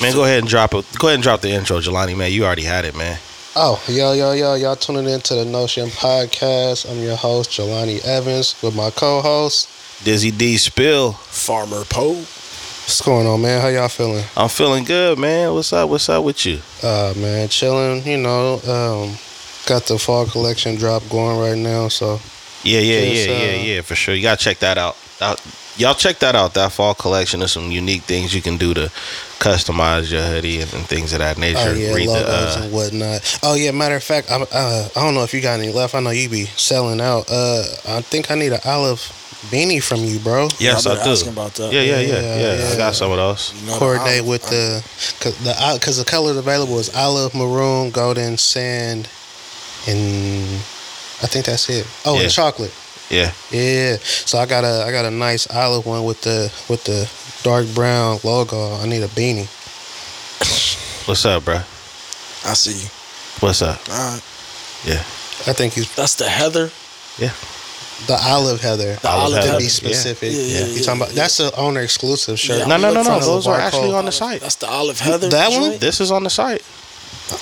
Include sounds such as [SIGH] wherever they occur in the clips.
Man, go ahead and drop it. Go ahead and drop the intro, Jelani. Man, you already had it, man. Oh, yo, yo, yo, y'all tuning in to the Notion Podcast. I'm your host, Jelani Evans, with my co-host. Dizzy D Spill. Farmer Poe. What's going on, man? How y'all feeling? I'm feeling good, man. What's up? What's up with you? Uh, man, chilling. You know, um, got the fall collection drop going right now, so Yeah, yeah, Just, yeah, uh, yeah, yeah, for sure. You gotta check that out. out. Y'all check that out. That fall collection. There's some unique things you can do to customize your hoodie and, and things of that nature. oh yeah, Read the, logos uh, and whatnot. Oh yeah, matter of fact, I, uh, I don't know if you got any left. I know you be selling out. Uh, I think I need an olive beanie from you, bro. yes, I've I do. asking about that. Yeah, yeah, yeah, Yeah, yeah. I got some of those. You know, the Coordinate olive- with the cause the because the colors available is olive, maroon, golden, sand, and I think that's it. Oh, Yeah. and chocolate. Yeah. Yeah. So I got a I got a nice olive one with the with the dark brown logo. I need a beanie. [LAUGHS] What's up, bro? I see you. What's up? All right. Yeah. I think he's That's the Heather. Yeah. The olive heather. The Olive olive to be specific. Yeah, yeah, you yeah, talking about yeah. that's the owner exclusive shirt. Yeah. No, no, no, no. Those are actually on the site. That's the Olive Heather. That one? This is on the site.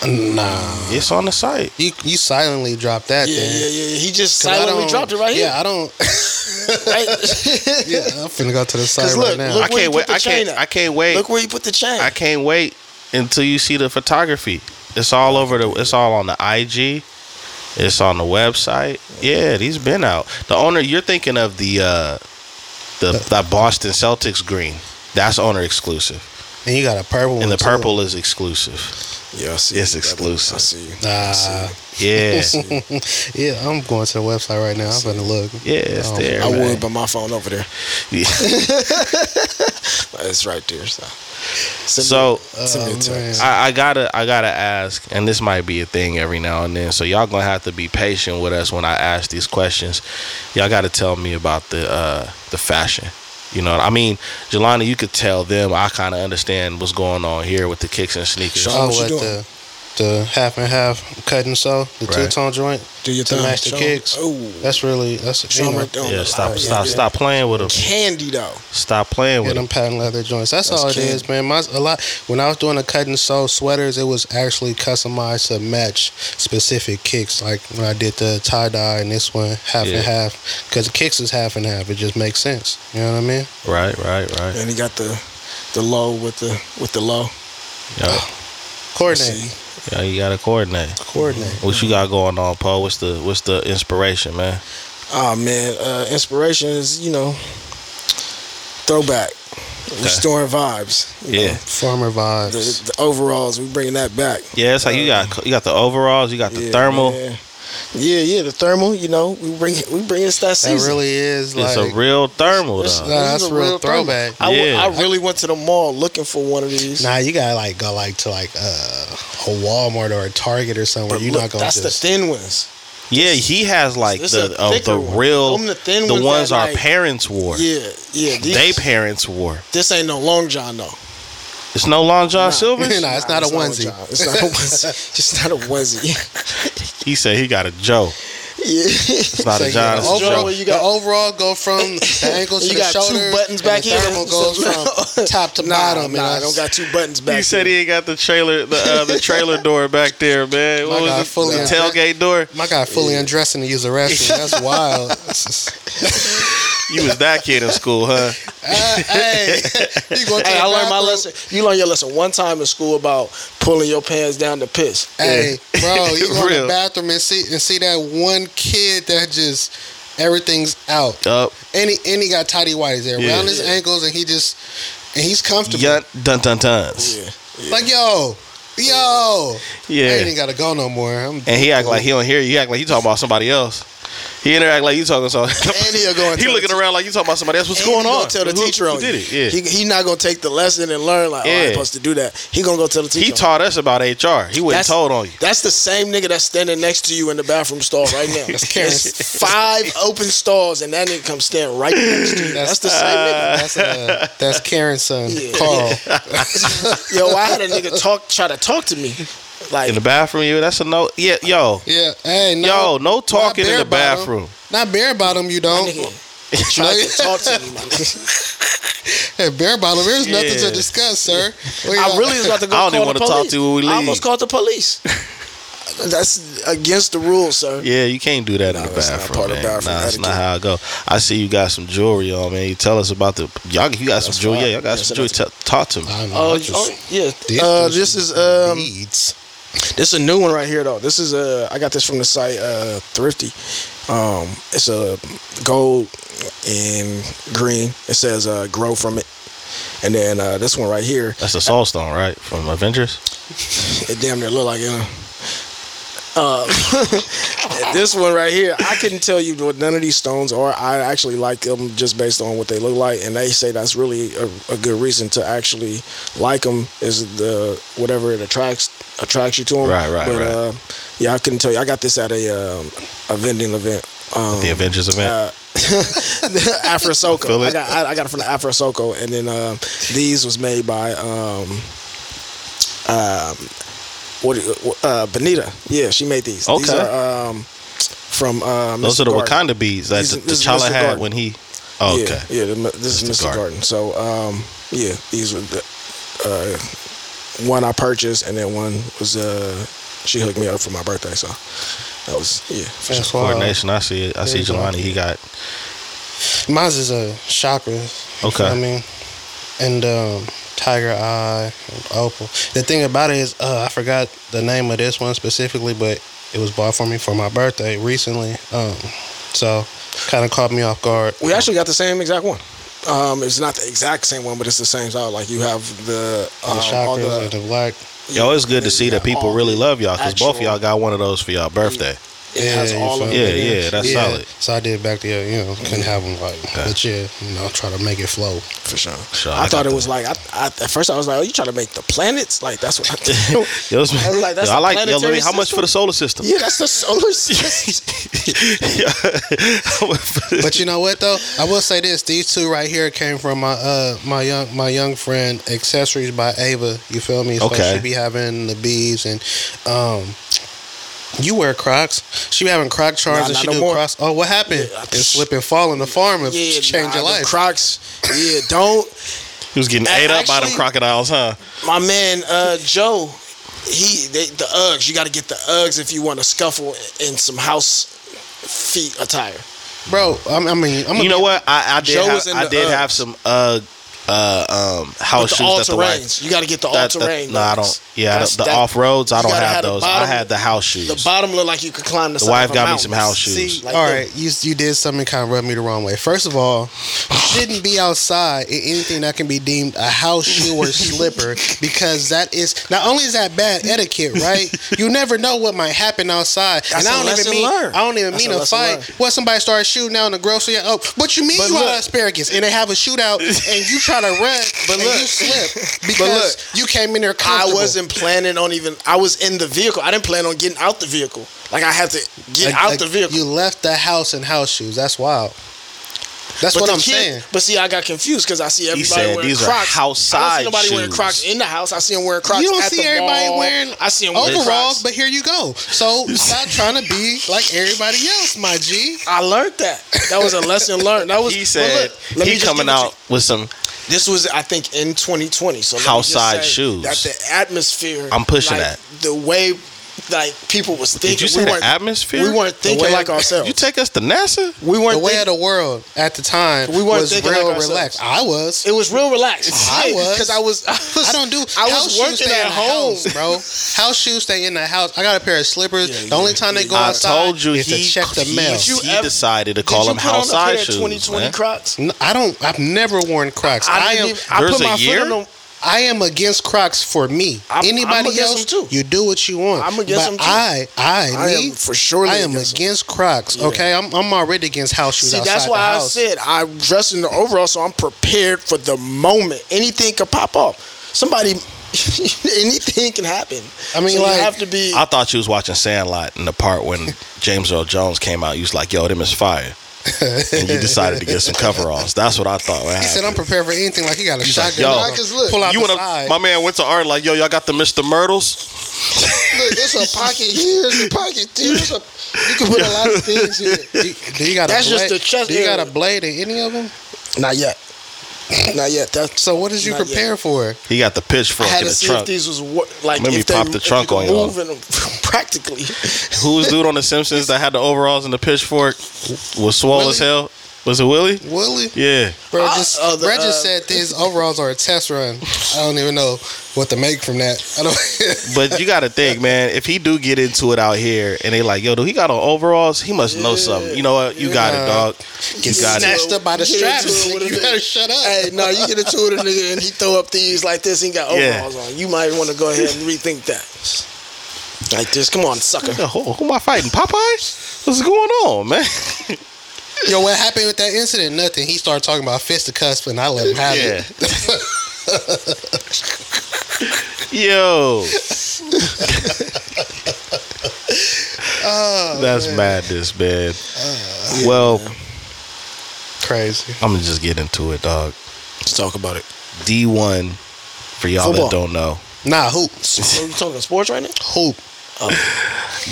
Nah. It's on the site. You you silently dropped that Yeah, then. yeah, yeah. He just silently dropped it right here. Yeah, I don't. [LAUGHS] Right? yeah, I'm finna go to the site 'Cause right now. look I can't wait. I can't. chain. I can't wait. Look where you put the chain. I can't wait until you see the photography. It's all over the. It's all on the IG. It's on the website. Yeah, these been out. The owner. You're thinking of the uh the that Boston Celtics green. That's owner exclusive, and you got a purple one and the too. purple is exclusive. Yeah, I see It's you. exclusive. I see you. Nah. I see Yeah, Yeah, I'm going to the website right now. I'm gonna look. yeah, it's Oh, there. I man. would, but my phone over there. [LAUGHS] Yeah. [LAUGHS] It's right there. So, send So me, send me. I, I gotta I gotta ask, and this might be a thing every now and then. So y'all gonna have to be patient with us when I ask these questions. Y'all gotta tell me about the uh, the fashion. You know, I mean, Jelani, you could tell them. I kind of understand what's going on here with the kicks and sneakers. Sean, Oh, what you what doing? the the half and half cut and sew the Right. two tone joint Do your to thing. match the Show 'em. kicks. Oh, That's really that's show you 'em know, right there. Yeah, stop, live. stop, Yeah. stop playing with them. Candy though. Stop playing Yeah, with them them. patent leather joints. That's, That's all it candy. is, man. My a lot when I was doing the cut and sew sweaters, it was actually customized to match specific kicks. Like when I did the tie dye and this one half Yeah. and half, because the kicks is half and half. It just makes sense. You know what I mean? Right, right, right. And he got the the low with the with the low. Yeah, Coordinate, See? Yeah, you gotta coordinate. coordinate. What you got going on, Paul? What's the what's the inspiration, man? Oh man, uh, inspiration is you know throwback, restoring vibes. you Yeah. know. Farmer vibes. the, the overalls. We bringing that back. Yeah, it's like you got you got the overalls, you got the Yeah, thermal. man. Yeah, yeah, the thermal. You know, we bring we bring it's that that season. really is like It's a real thermal It's- though. Nah, that's This a real real thermal. throwback. I, w- Yeah. I really went to the mall looking for one of these. Nah, you gotta like go like to like uh, a Walmart or a Target or somewhere. but You're look, not gonna that's just. the thin ones. Yeah, he has like This the is a uh, thicker the one. real the thin the ones ones that, our like- parents wore. Yeah, yeah. These, They parents wore. this ain't no long john though. It's no Long John Nah. Silver's. [LAUGHS] Nah, it's not a long onesie. It's not a onesie. [LAUGHS] [LAUGHS] it's not a onesie. He said he got a Joe. Yeah. It's not So, a John. the It's overall, you got- overall go from the [LAUGHS] ankles to You the got two buttons back the here. thermal goes from [LAUGHS] top to Nah, bottom. nah, I don't got two buttons back. He said he ain't got the trailer, the uh, the trailer [LAUGHS] door back there, man. What My was God, it? fully The tailgate door. My guy fully undressing to use a restroom. That's wild. It's just- You was that kid in school, huh? Uh, hey, you going to Hey, I learned my lesson. You learned your lesson one time in school about pulling your pants down to piss. Hey, bro, you go [LAUGHS] to the bathroom and see and see that one kid that just everything's out. Up. And he, and he got tidy whities there Yeah. around his ankles, and he just and he's comfortable. Yun, dun dun duns. Yeah. Like yo, yo, I Yeah. ain't gotta go no more. I'm And he act like he don't hear you. He act like you talking about somebody else. He interact like you talking so. And he'll go and he [LAUGHS] looking the around like you talking about somebody else. What's And going he gonna on? Tell the Who- teacher who on did you. it? Yeah. He, he not gonna take the lesson and learn like, oh, I'm supposed to do that. He gonna go tell the teacher. He on you. taught us about HR. He went and That's- told on you. That's the same nigga that's standing next to you in the bathroom stall right now. That's Karen. There's five open stalls and that nigga come stand right next to you. That's, the same nigga. [LAUGHS] That's uh, that's Karen's son, Yeah. Carl. [LAUGHS] Yo, I had a nigga talk try to talk to me. Like In the bathroom, you. That's a no. Yeah, yo, Yeah, hey, no, yo, no talking in bare the bottom. bathroom. Not bare bottom, you don't. nigga [LAUGHS] tried to talk to me. [LAUGHS] Hey, bear bottom, There's nothing to discuss, sir. We I really was about to [LAUGHS] go. I don't even call the wanna talk police. to you when we I almost called the police. That's against the rules, sir. Yeah, you can't do that in the that's not bathroom, part of bathroom nah, that's not how I go. I see you got some jewelry on, man. You tell us about the y'all. You got some jewelry. fine. Yeah, y'all got Yes, some jewelry. Tell- Talk to me. Oh, I just- oh, yeah. This Uh, this is um, beads. This is a new one right here though. This is a I got this from the site uh, Thrifty. Um, it's a gold and green. It says uh, grow from it. And then uh, this one right here, That's the Soul Stone, right? From Avengers. it damn near look like it. huh? Uh, [LAUGHS] this one right here, I couldn't tell you what none of these stones are. I actually like them just based on what they look like, and they say that's really a, a good reason to actually like them is the whatever it attracts attracts you to them. Right, right, but, right. Uh, yeah, I couldn't tell you. I got this at a um, a vending event. Um, The Avengers event. uh, [LAUGHS] Afro Soko. I got I, I got it from the Afro Soko, and then um, these was made by um, um, what uh, Benita. Yeah, she made these. These Okay. are um, from uh, Those are the Garden. Wakanda beads that These- the T'Challa had Garden. when he. Oh, okay. Yeah, yeah. The, this Mr. is Mr. Garden. Garden. So um, yeah, these were the uh, one I purchased, and then one was uh, she hooked me up for my birthday. So that was yeah. for That's sure. Coordination. I see it. I see There you go. Jelani. He got. Mine's is a chakra. Okay. I mean, and um, tiger eye, and opal. The thing about it is, uh, I forgot the name of this one specifically, but it was bought for me for my birthday recently. Um, so kind of caught me off guard. We actually got the same exact one. Um, it's not the exact same one, but it's the same style. Like you have the, um, the all chakras the and the black. Yo, it's good to see that people really love y'all because both of y'all got one of those for y'all birthday. It has all feel of me? Yeah, it. in yeah, that's solid. So I did back there, you know, couldn't have them like, but yeah, you know, try to make it flow. for sure. Sure, I, I thought it the- was like I, I, at first I was like, oh, you try to make the planets? Like that's what I think. [LAUGHS] Yo, it's- I was like, that's yo, I a like. Yo, let me, how much for the solar system? yeah, that's the solar [LAUGHS] system. [LAUGHS] But you know what though? I will say this: these two right here came from my uh my young my young friend accessories by Ava. You feel me? So Okay. she be having the bees and um. You wear Crocs. She be having Croc charms Nah, and she no do more. Crocs. Oh, what happened? Yeah, I- and slip and fall in the farm and yeah, change nah, your life. Crocs. Yeah, don't. He was getting ate up by them crocodiles, huh? My man uh, Joe, he they, the Uggs. You got to get the Uggs if you want to scuffle in some house feet attire. Bro, I'm, I mean, I'm You know what? I, I did. Joe Have, was in I the did Uggs. have some uh uh um house But the shoes all that the wife. terrains. You got to get the all That, that, terrain. no, I don't. Yeah, That's- the, the off roads. I don't have have the those. I bottom- had the house shoes. The bottom look like you could climb the. The side wife of a got me some house See, shoes. Like all that. right, you you did something kind of rubbed me the wrong way. First of all, you shouldn't be outside in anything that can be deemed a house shoe or slipper [LAUGHS] because that is not only is that bad etiquette, right? You never know what might happen outside, That's and I a don't lesson even mean learned. I don't even That's mean a a, fight. learned. What somebody starts shooting out in the grocery? Oh, what you mean But you look- out asparagus and they have a shootout [LAUGHS] and you try to run But and look- you slip [LAUGHS] because you came in there I wasn't planning on even. I was in the vehicle. I didn't plan on getting out the vehicle. Like I had to get Like- out like, the vehicle. You left the house in house shoes. That's wild. That's But what I'm kid- saying. But see, I got confused because I see everybody said wearing these are Crocs. I don't outside see nobody wearing. Crocs in the house. I see them wearing Crocs. You don't at see the everybody mall. wearing I see them overalls, Crocs. but here you go. So [LAUGHS] stop trying to be like everybody else, my G. I learned that. That was a lesson learned. That was. he but said look, he coming give it to out with some. This was, I think, in 2020. So House side shoes. That the atmosphere. I'm pushing like, that. The way, like people was thinking. Did you we say the atmosphere? We weren't thinking way- like ourselves. You take us to NASA? we weren't. The way think- of the world at the time We weren't was thinking real like ourselves. relaxed. I was. it was real relaxed. [LAUGHS] I [LAUGHS] was. because I was. I was. I don't do. I house was shoes working in at the home, house, bro. [LAUGHS] House shoes stay in the house. I got a pair of slippers. Yeah, the only yeah, time they go I outside told you is he, to check the he, mail. you he ever- decided to Did call you them put on house a pair of shoes. 2020. Crocs? N- I don't. I've never worn Crocs. I, I, am. I There's put a my year? foot on them. I am against Crocs for me. I'm- I'm Anybody else, too. you do what you want. I'm against but them too. I, I, I me, am for sure I am against against, them. Crocs. Yeah. Okay, I'm, I'm already against house shoes See, outside that's the why I said I dress in the overall, so I'm prepared for the moment. Anything could pop off. Somebody, [LAUGHS] anything can happen. I mean, So like- you have to be. I thought you was watching Sandlot in the part when [LAUGHS] James Earl Jones came out. You was like, "Yo, them is fire," and you decided to get some coveralls. That's what I thought. Would He said, "I'm prepared for anything." Like he got a like, shotgun. yo, Nah, 'cause look, pull out you the wanna? side. My man went to art like, "Yo, y'all got the Mister Mertles." Look, there's a pocket here, there's a pocket there. There's a, you can put a lot of things here. do, do you got That's a just blade? the chest Do you got a blade in any of them? Not yet. [COUGHS] Not yet. That's So what did you Not yet. prepare for? He got the pitchfork I pitchfork had in to the see trunk. if these was wo- like Let me if they, pop the if you on could y'all. move in them [LAUGHS] practically. Who's dude on The Simpsons that had the overalls and the pitchfork? Was swole as hell? Was it Willie? Willie? Yeah. Bro, Uh, just, uh, the, Brett just uh, said these overalls are a test run. I don't even know what to make from that. I don't. [LAUGHS] But you got to think, man. If he do get into it out here, and they like, yo, do he got on overalls? He must know something. You know what? You got it, dog. You Get got it. snatched up by the Get straps. it with [LAUGHS] a You better shut up. Hey, no, you get into it with a nigga and he throw up these like this. He got Yeah. overalls on. You might want to go ahead and rethink that. Like this. Come on, sucker. Who, who am I fighting? Popeye? What's going on, man? [LAUGHS] Yo, what happened with that incident? Nothing. He started talking about fisticuffs, and I let him have Yeah. it. [LAUGHS] Yo. Oh, That's man. madness, man. Uh, well, crazy. I'm gonna just get into it, dog. Let's talk about it. Dee 1, for y'all Football. that don't know, Nah, hoop, Are you talking sports right now? hoop.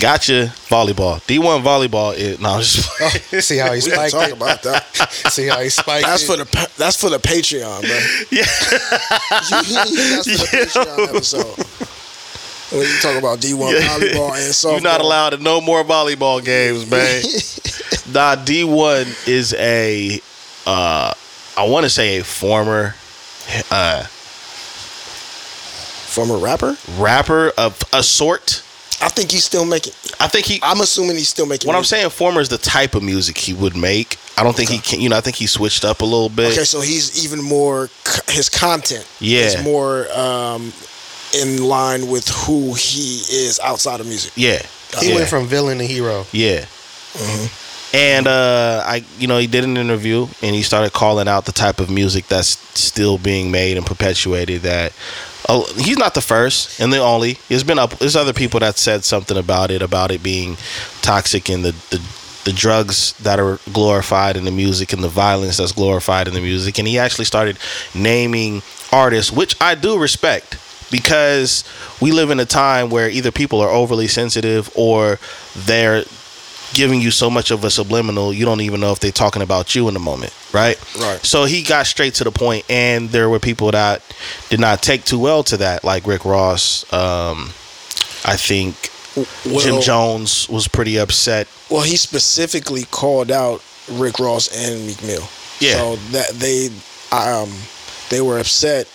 Gotcha. Volleyball. D1 volleyball is no. I'm just [LAUGHS] Oh, see how he We spiked talk it. about that. [LAUGHS] See how he spiked That's it. for the that's for the Patreon, bro. [LAUGHS] yeah. that's for the Patreon episode. When you talk about D one Yeah. volleyball and softball, You're not allowed to no more volleyball games, man. nah, Dee 1 is a, uh, I want to say a former uh, From a rapper, rapper of a sort. I think he's still making. I think he. I'm assuming he's still making. What I'm saying, former is the type of music he would make. I don't think he can. You know, I think he switched up a little bit. Okay, so he's even more. His content Yeah. is more um, in line with who he is outside of music. Yeah, He yeah. went from villain to hero. Yeah. Mm-hmm. And uh, I, you know, he did an interview and he started calling out the type of music that's still being made and perpetuated. That he's not the first and the only. There's been up. There's other people that said something about it, about it being toxic and the the the drugs that are glorified in the music and the violence that's glorified in the music. And he actually started naming artists, which I do respect because we live in a time where either people are overly sensitive or they're giving you so much of a subliminal you don't even know if they're talking about you in the moment right Right. so he got straight to the point and there were people that did not take too well to that like rick ross um i think jim jones was pretty upset Well, he specifically called out Rick Ross and Meek Mill. Yeah. So that they um they were upset.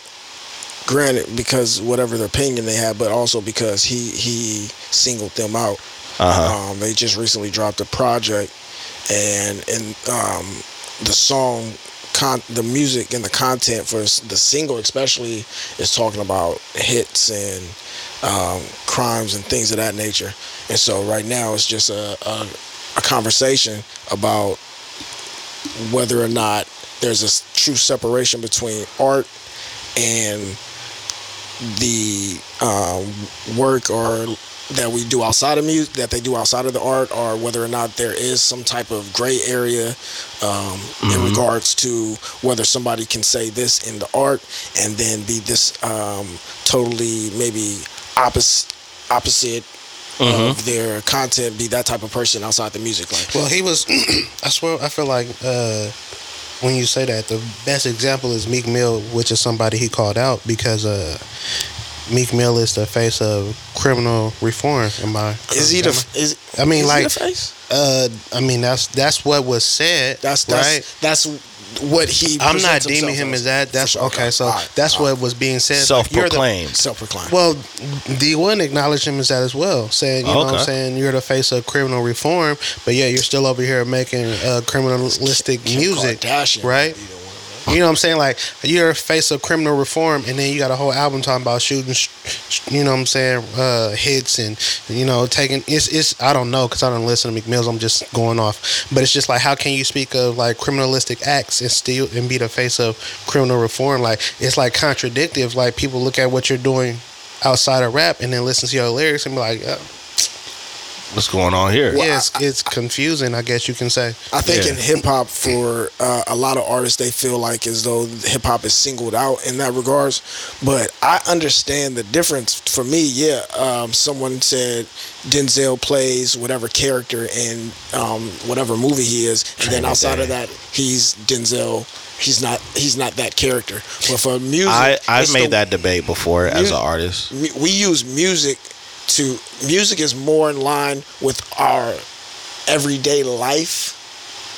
Granted, because whatever their opinion they had, but also because he he singled them out. Uh-huh Um, they just recently dropped a project, and and um, the song, con- the music and the content for the single especially is talking about hits and um, crimes and things of that nature. And so right now it's just a, a a conversation about whether or not there's a true separation between art and the um, work or that we do outside of music, that they do outside of the art, or whether or not there is some type of gray area um, in regards to whether somebody can say this in the art and then be this um, totally maybe opposite opposite of their content, be that type of person outside the music. Like, Well, he was. [CLEARS THROAT] I swear, I feel like uh, when you say that, the best example is Meek Mill, which is somebody he called out because uh, Meek Mill is the face of criminal reform. Am I? is he the? am I- Is I mean, is like- he the face? Uh, I mean, that's that's what was said. That's that's right. that's what he. I'm not deeming him as that. That's sure. okay. So All right. that's All right. what was being said. Like, you're the- self-proclaimed self-proclaimed. Well, Dee 1 acknowledged him as that as well, saying, you know what I'm saying, you're the face of criminal reform, but yeah, you're still over here making uh, criminalistic Kim music, Kardashian right? would You know what I'm saying? Like, you're a face of criminal reform, and then you got a whole album talking about shooting, sh- sh- you know what I'm saying, uh, hits and, you know, taking, it's, it's I don't know, because I don't listen to Meek Mill's, I'm just going off. But it's just like, how can you speak of, like, criminalistic acts and still, and be the face of criminal reform? Like, it's like contradictive. Like, people look at what you're doing outside of rap and then listen to your lyrics and be like, what's going on here Well, yeah, it's, it's confusing, I guess you can say. I think Yeah. in hip hop, for uh, a lot of artists, they feel like as though hip hop is singled out in that regards. But I understand the difference. For me, yeah, um, someone said Denzel plays whatever character in um, whatever movie he is, and then outside of that, he's Denzel he's not he's not that character. But for music, I I've made the- that debate before as an artist. we use music to music is more in line with our everyday life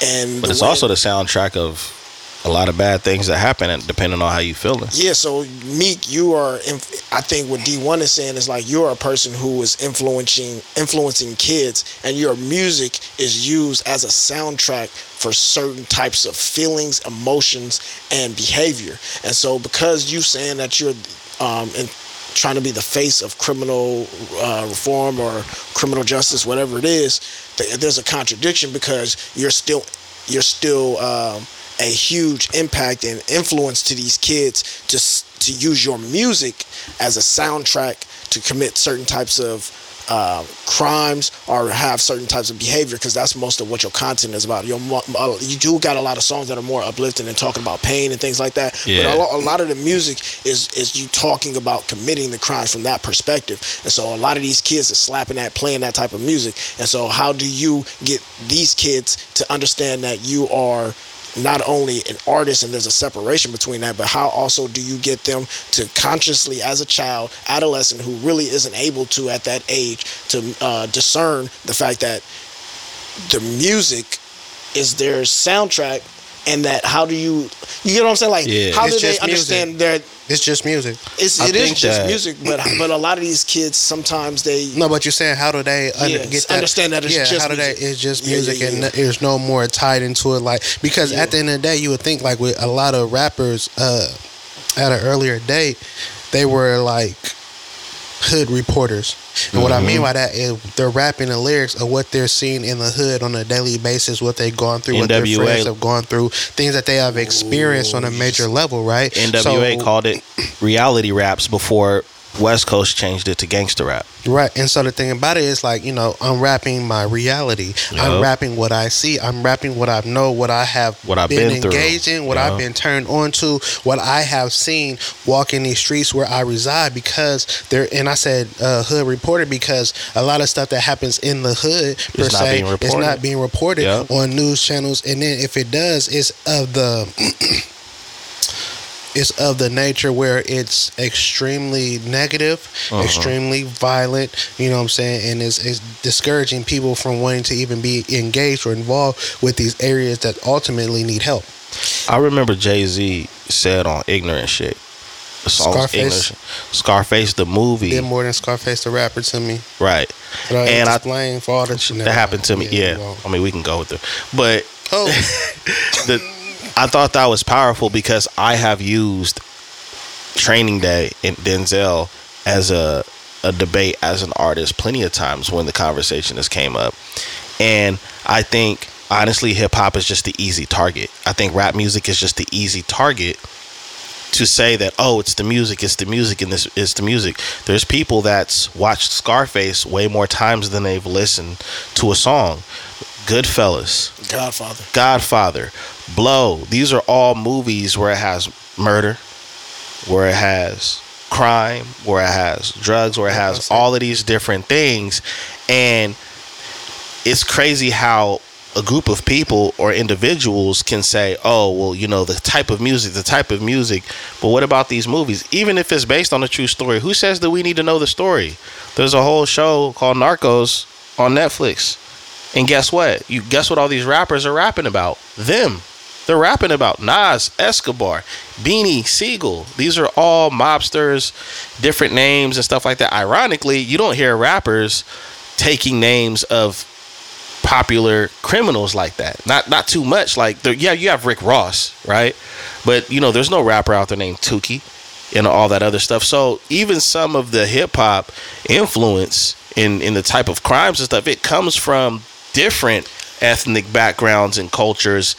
and But it's way- also the soundtrack of a lot of bad things that happen, and depending on how you feeling. yeah so meek you are inf- i think what Dee 1 is saying is like you're a person who is influencing influencing kids and your music is used as a soundtrack for certain types of feelings emotions and behavior and so because you saying that you're um in, trying to be the face of criminal uh, reform or criminal justice whatever it is th- there's a contradiction because you're still you're still um, a huge impact and influence to these kids to to use your music as a soundtrack to commit certain types of uh, crimes or have certain types of behavior because that's most of what your content is about. Your uh, you do got a lot of songs that are more uplifting and talking about pain and things like that. Yeah. But a, a lot of the music is is you talking about committing the crimes from that perspective. And so a lot of these kids are slapping that, playing that type of music. And so how do you get these kids to understand that you are not only an artist and there's a separation between that, but how also do you get them to consciously, as a child, adolescent who really isn't able to at that age to uh, discern the fact that the music is their soundtrack and that how do you you get what I'm saying like Yeah. how It's do they understand music. that It's just music. it's I it is just that- music but but a lot of these kids sometimes they No, but you're saying how do they under, Yeah, get that? understand that it's yeah, just how do they? It's just Yeah, yeah, music, yeah. and there's no more tied into it. Like because Yeah. at the end of the day, you would think like with a lot of rappers uh, at an earlier date, they were like hood reporters. And what I mean mm-hmm. by that is they're rapping the lyrics of what they're seeing in the hood on a daily basis, what they've gone through, what their friends have gone through, things that they have experienced on a major level, right? NWA So- called it reality raps before West Coast changed it to gangster rap. Right. And so the thing about it is like, you know, I'm rapping my reality. I'm Yup. rapping what I see. I'm rapping what I know, what I have What I've been, been engaged in, what I've been turned on to, what I have seen walking these streets where I reside because there and I said uh, hood reporter because a lot of stuff that happens in the hood per It's se is not being reported Yup. on news channels and then if it does it's of the [CLEARS THROAT] it's of the nature where it's extremely negative, Uh-huh. extremely violent, you know what I'm saying, and it's, it's discouraging people from wanting to even be engaged or involved with these areas that ultimately need help. I remember Jay Z said on Ignorant Shit. The song was Scarface. Scarface, the movie. Did more than Scarface the rapper to me. Right. But I And I- explain for all that shit. That happened to me. Yeah. won't. I mean, we can go with it. But Oh, [LAUGHS] the I thought that was powerful because I have used Training Day in Denzel as a a debate as an artist plenty of times when the conversation has came up, and I think honestly hip hop is just the easy target. I think rap music is just the easy target to say that oh it's the music it's the music and this is the music. There's people that's watched scarface way more times than they've listened to a song. Goodfellas. Godfather. Godfather, Blow. These are all movies where it has murder, where it has crime, where it has drugs, where it has all of these different things. And it's crazy how a group of people or individuals can say, oh, well, you know, the type of music, the type of music. But what about these movies? Even if it's based on a true story, who says that we need to know the story? There's a whole show called Narcos on Netflix. And guess what? You guess what all these rappers are rapping about? Them. They're rapping about Nas, Escobar, Beanie, Sigel. These are all mobsters, different names and stuff like that. Ironically, you don't hear rappers taking names of popular criminals like that. Not not too much. Like yeah, you have Rick Ross, right? But you know, there's no rapper out there named Tukey and all that other stuff. So even some of the hip hop influence in in the type of crimes and stuff, it comes from different ethnic backgrounds and cultures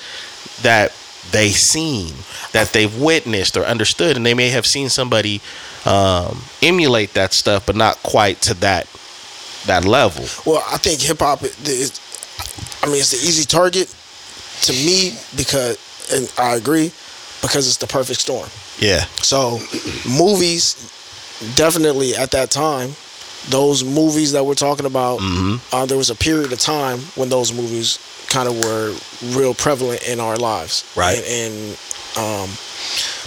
that they seen, that they've witnessed or understood, and they may have seen somebody um, emulate that stuff, but not quite to that that level. Well, I think hip hop is. I mean, it's the easy target to me because, and I agree, because it's the perfect storm. Yeah, So, movies definitely at that time, those movies that we're talking about, Mhm. uh, there was a period of time when those movies kind of were real prevalent in our lives. Right. And, and um,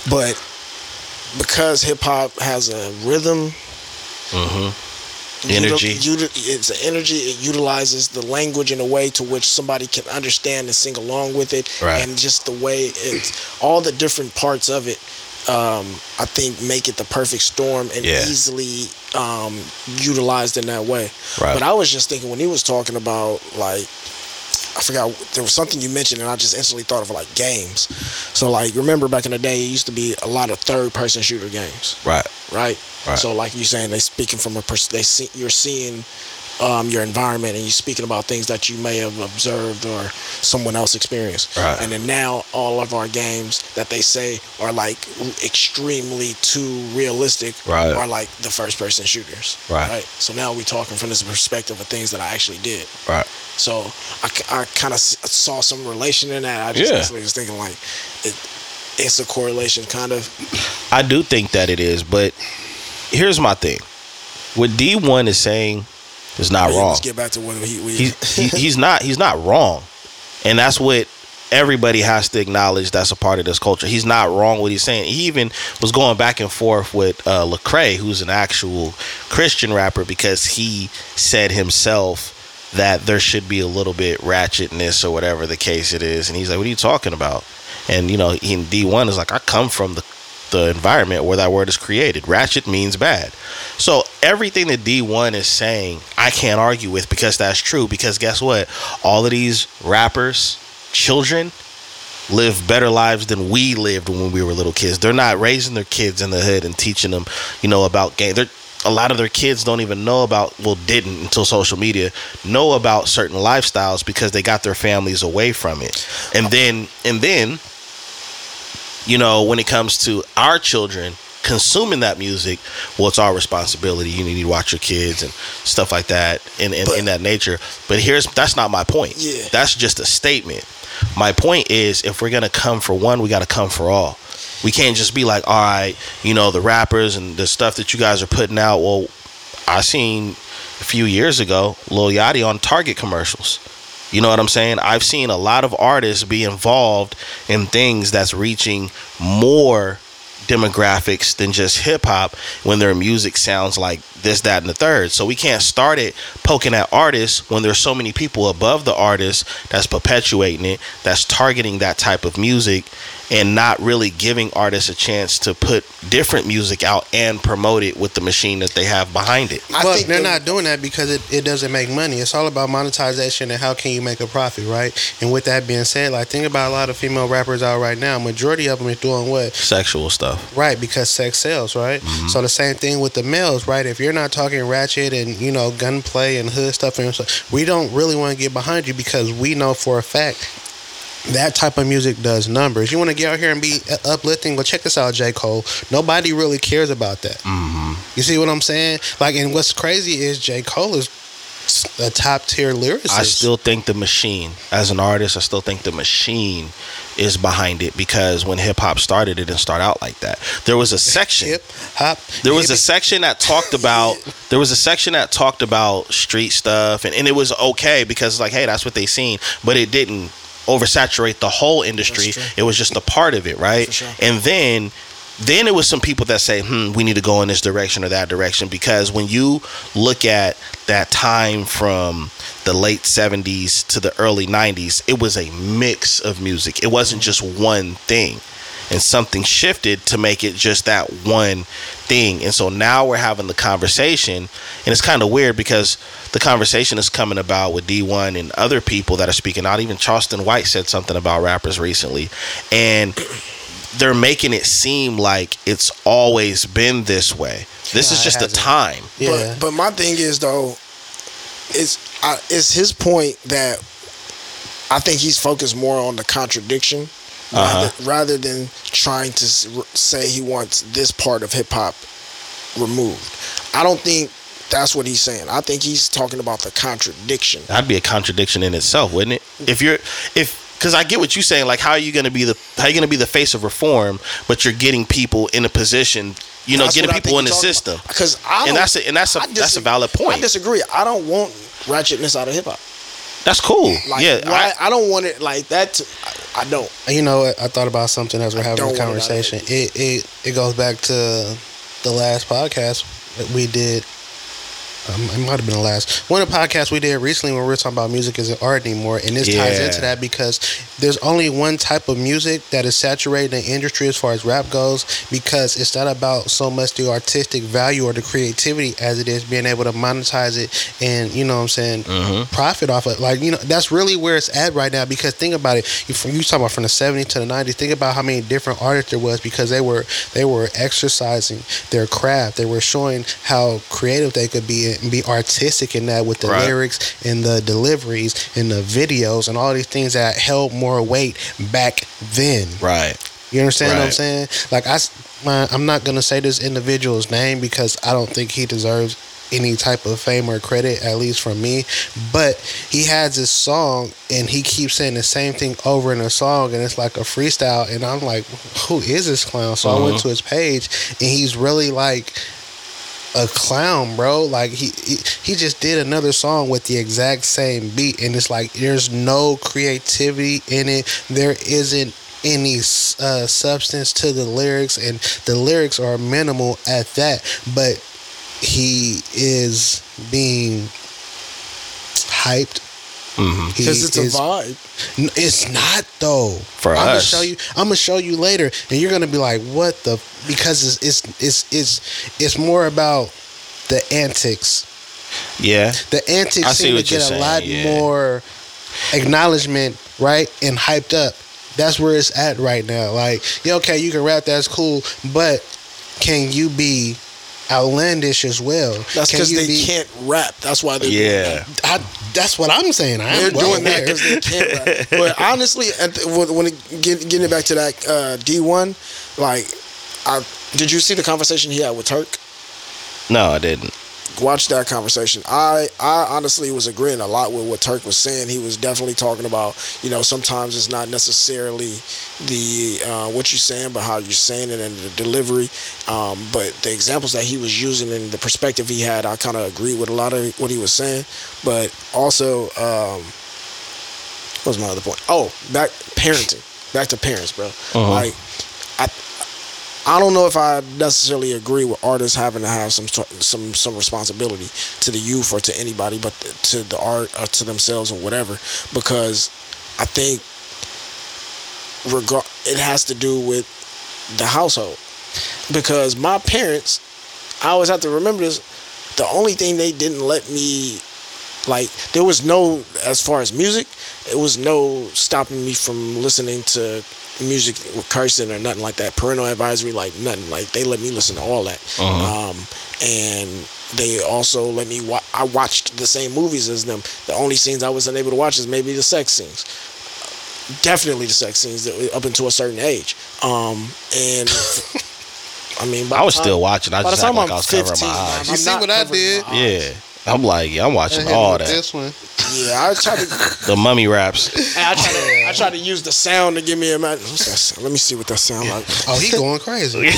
but because hip hop has a rhythm, Mm-hmm. Energy. util- uti- it's an energy. It utilizes the language in a way to which somebody can understand and sing along with it, Right. and just the way it's all the different parts of it. Um, I think make it the perfect storm and Yeah. easily um, utilized in that way. Right. But I was just thinking when he was talking about like I forgot there was something you mentioned and I just instantly thought of like games. So like remember back in the day it used to be a lot of third person shooter games Right. right? Right. So like you're saying, they speaking from a pers- they see you're seeing um, your environment and you're speaking about things that you may have observed or someone else experienced. Right. And then now all of our games that they say are like extremely too realistic Right. are like the first person shooters. Right. So now we're talking from this perspective of things that I actually did. Right. So I, I kind of saw some relation in that. I just Yeah. was thinking like it, it's a correlation kind of. I do think that it is, but here's my thing. What Dee 1 is saying is not wrong. Let's get back to what he, we, He's he, [LAUGHS] he's not he's not wrong, and that's what everybody has to acknowledge. That's a part of this culture. He's not wrong what he's saying. He even was going back and forth with uh, Lecrae, who's an actual Christian rapper, because he said himself that there should be a little bit ratchetness or whatever the case it is, and he's like, "What are you talking about?" And you know, he, in Dee 1 is like, "I come from the the environment where that word is created. Ratchet means bad. So everything that Dee 1 is saying, I can't argue with because that's true. Because guess what? All of these rappers, children, live better lives than we lived when we were little kids. They're not raising their kids in the hood and teaching them, you know, about game. They're a lot of their kids don't even know about well didn't until social media know about certain lifestyles because they got their families away from it and then and then you know, when it comes to our children consuming that music, well, it's our responsibility. You need to watch your kids and stuff like that in, in, in that nature. But here's that's not my point. Yeah. That's just a statement. My point is if we're gonna come for one, we gotta come for all. We can't just be like, all right, you know, the rappers and the stuff that you guys are putting out. Well, I seen a few years ago Lil Yachty on Target commercials. You know what I'm saying? I've seen a lot of artists be involved in things that's reaching more demographics than just hip hop when their music sounds like this, that, and the third. So we can't start it poking at artists when there's so many people above the artist that's perpetuating it, that's targeting that type of music, and not really giving artists a chance to put different music out and promote it with the machine that they have behind it. I but think they're the- not doing that because it, it doesn't make money. It's all about monetization and how can you make a profit, right? And with that being said, like think about a lot of female rappers out right now. Majority of them are doing what? Sexual stuff. Right, because sex sells, right? Mm-hmm. So the same thing with the males, right? If you're not talking ratchet and you know gunplay and hood stuff, and stuff, we don't really want to get behind you because we know for a fact that type of music does numbers. You want to get out here and be uplifting? Well, check this out, J. Cole. Nobody really cares about that. Mm-hmm. You see what I'm saying? Like, and what's crazy is J. Cole is a top tier lyricist. I still think the machine, as an artist, I still think the machine is behind it because when hip hop started, it didn't start out like that. There was a [LAUGHS] section. hip hop. There was a section that talked about [LAUGHS] there was a section that talked about street stuff and, and it was okay because like hey that's what they seen but it didn't oversaturate the whole industry. it was just a part of it right? Sure. and then then it was some people that say hmm we need to go in this direction or that direction. Because when you look at that time from the late 70s to the early 90s it was a mix of music. It wasn't just one thing and something shifted to make it just that one thing. And so now we're having the conversation, and it's kind of weird because the conversation is coming about with Dee 1 and other people that are speaking out. Even Charleston White said something about rappers recently, and they're making it seem like it's always been this way. This Nah, is just a time. Yeah. But but my thing is though, is I, is his point that I think he's focused more on the contradiction Uh-huh. rather, rather than trying to say he wants this part of hip hop removed. I don't think that's what he's saying. I think he's talking about the contradiction. That'd be a contradiction in itself, wouldn't it? If you're if because I get what you're saying. Like, how are you going to be the how are you going to be the face of reform, but you're getting people in a position, you know, That's getting people in the system. Because I and that's a, and that's a I that's a valid point. I disagree. I don't want ratchetness out of hip hop. That's cool. Like, yeah, why, I, don't want it like that. To, I, I don't. You know what? I thought about something as we're having don't a conversation. It it it goes back to the last podcast that we did. Um, it might have been the last one of the podcasts we did recently when we were talking about music isn't art anymore, and this ties into that because there's only one type of music that is saturated in the industry as far as rap goes because it's not about so much the artistic value or the creativity as it is being able to monetize it and you know what I'm saying Mhm. profit off of it. Like you know that's really where it's at right now because think about it. You from you talking about from the 70s to the 90s. Think about how many different artists there was because they were they were exercising their craft. They were showing how creative they could be and be artistic in that with the Right. lyrics and the deliveries and the videos and all these things that held more weight back then. right. You understand what I'm saying? Like I, my, I'm not gonna say this individual's name because I don't think he deserves any type of fame or credit, at least from me. But he has this song and he keeps saying the same thing over in a song, and it's like a freestyle. And I'm like, who is this clown? So I went Uh-huh. to his page, and he's really like a clown, bro. Like he, he he just did another song with the exact same beat, and it's like there's no creativity in it. There isn't any uh, substance to the lyrics, and the lyrics are minimal at that. But he is being hyped. Mm-hmm. He Because it's a vibe. It's not though. For I'm us. gonna show you. I'm gonna show you later, and you're gonna be like, "What the?" Because it's it's it's it's, it's more about the antics. Yeah. The antics I see seem to get a saying, lot yeah. more acknowledgement, right, and hyped up. That's where it's at right now. Like, yeah, okay, you can rap, that's cool, but can you be outlandish as well? That's because you they be- can't rap. That's why they're doing Yeah. I, that's what I'm saying. I'm They're well doing that because they can't rap. [LAUGHS] But honestly, at the, when when it, get, getting it back to that uh, Dee 1, like, I did you see the conversation he had with Turk? No, I didn't. Watch that conversation. I I honestly was agreeing a lot with what Turk was saying. He was definitely talking about you know sometimes it's not necessarily the uh, what you're saying, but how you're saying it and the delivery. Um, but the examples that he was using and the perspective he had, I kind of agree with a lot of what he was saying. But also, um, what was my other point? Oh, back parenting. Back to parents, bro. Uh-huh. Like I don't know if I necessarily agree with artists having to have some some some responsibility to the youth or to anybody, but to the art or to themselves or whatever, because I think regard it has to do with the household. Because my parents, I always have to remember this. The only thing they didn't let me like there was no as far as music it was no stopping me from listening to music with cursing or nothing like that parental advisory like nothing like they let me listen to all that Uh-huh. um, and they also let me wa- i watched the same movies as them the only scenes i was unable to watch is maybe the sex scenes definitely the sex scenes that, up until a certain age um, and [LAUGHS] i mean by I was time- still watching. I just act like I'm I was covering my eyes. You see what I did? Yeah. I'm like, yeah, I'm watching all that. This one. yeah i tried to [LAUGHS] The mummy raps. I try to I try to use the sound to give me a man. What's that sound? Let me see what that sound like. Oh, he going crazy. [LAUGHS] [LAUGHS]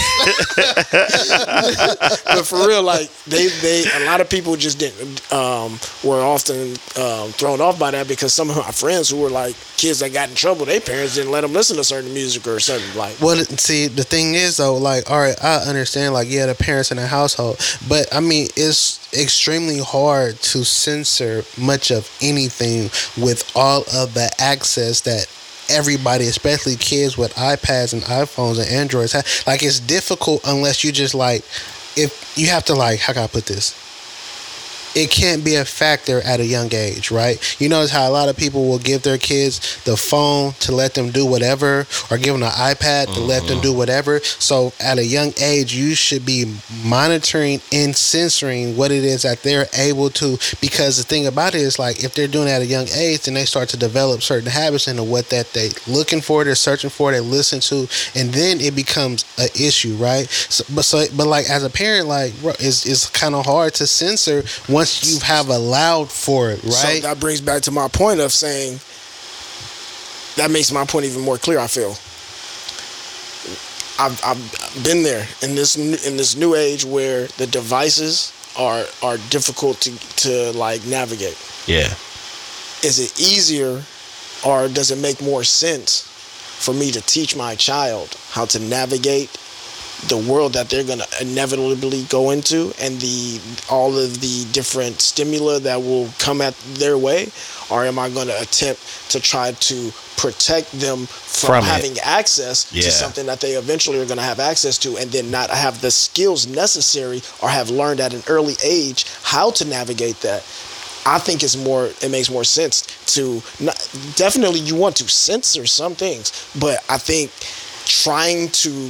But for real, like they they a lot of people just didn't um, were often um, thrown off by that because some of my friends who were like kids that got in trouble, their parents didn't let them listen to certain music or certain like. Well, see, the thing is though, like, all right, I understand, like, yeah, the parents in the household, but I mean, it's extremely hard to censor much of anything with all of the access that everybody, especially kids with iPads and iPhones and Androids, have. Like, it's difficult unless you just like, if you have to like, how can I put this? It can't be a factor at a young age, right? You notice how a lot of people will give their kids the phone to let them do whatever, or give them an iPad to let them mm-hmm. do whatever. So at a young age, you should be monitoring and censoring what it is that they're able to. Because the thing about it is, like, if they're doing it at a young age, then they start to develop certain habits into what that they looking for, they're searching for, they listen to, and then it becomes an issue, right? So, but so, but like as a parent, like, bro, it's it's kind of hard to censor once you have allowed for it, right? So that brings back to my point of saying that makes my point even more clear. I feel. I've, I've been there in this in this new age where the devices are are difficult to to like navigate. Yeah. is it easier or does it make more sense for me to teach my child how to navigate the world that they're going to inevitably go into and the all of the different stimuli that will come at their way or am I going to attempt to try to protect them from, From it. having access Yeah. to something that they eventually are going to have access to and then not have the skills necessary or have learned at an early age how to navigate that I think it's more. It makes more sense to not, definitely you want to censor some things, but I think trying to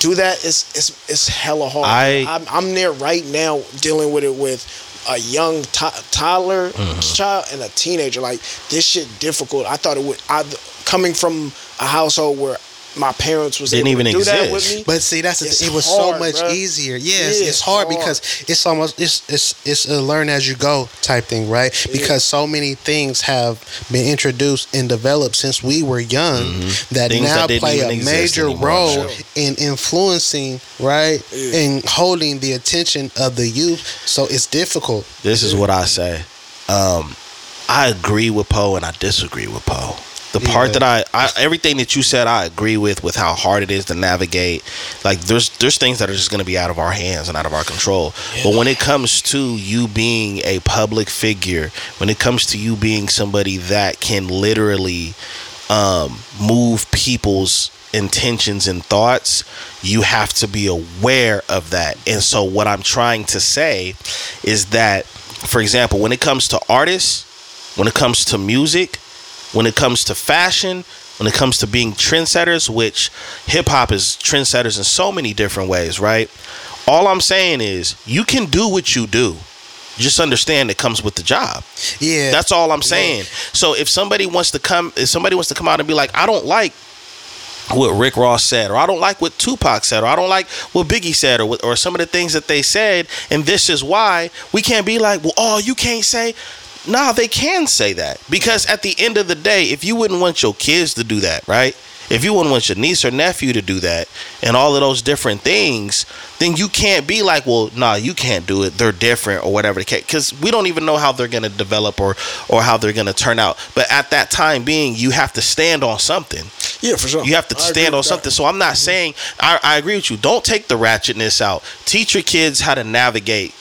do that it's it's, it's hella hard. I- I'm, I'm there right now dealing with it with a young to- toddler Mm-hmm. child and a teenager. Like this shit difficult. I thought it would. I coming from a household where my parents was Didn't able even to do that with exist. me. But see, that's It's it was hard, so much bruh. easier. Yes, Yeah, it's hard, hard. because it's almost it's it's it's a learn as you go type thing, right? Because so many things have been introduced and developed since we were young that Mm-hmm. Things now that play a major anymore, role sure. in influencing, right, Yeah. and holding the attention of the youth. So it's difficult. This is what I say. Um, I agree with Poe and I disagree with Poe. The part that I, I, everything that you said, I agree with, with how hard it is to navigate. Like there's, there's things that are just going to be out of our hands and out of our control. But when it comes to you being a public figure, when it comes to you being somebody that can literally um, move people's intentions and thoughts, you have to be aware of that. And so, what I'm trying to say is that, for example, when it comes to artists, when it comes to music, when it comes to fashion, when it comes to being trendsetters, which hip hop is trendsetters in so many different ways, right? All I'm saying is you can do what you do. Just understand it comes with the job. Yeah, That's all I'm saying. So if somebody wants to come, if somebody wants to come out and be like, I don't like what Rick Ross said, or I don't like what Tupac said, or I don't like what Biggie said, or or some of the things that they said, and this is why we can't be like, well, oh, you can't say. Nah, they can say that because at the end of the day, if you wouldn't want your kids to do that, right? If you wouldn't want your niece or nephew to do that, and all of those different things, then you can't be like, well, nah, you can't do it. They're different or whatever the case. Because we don't even know how they're gonna develop or or how they're gonna turn out. But at that time being, you have to stand on something. yeah, for sure. You have to I stand on with that. something. So I'm not mm-hmm. saying I, I agree with you. Don't take the ratchetness out. Teach your kids how to navigate.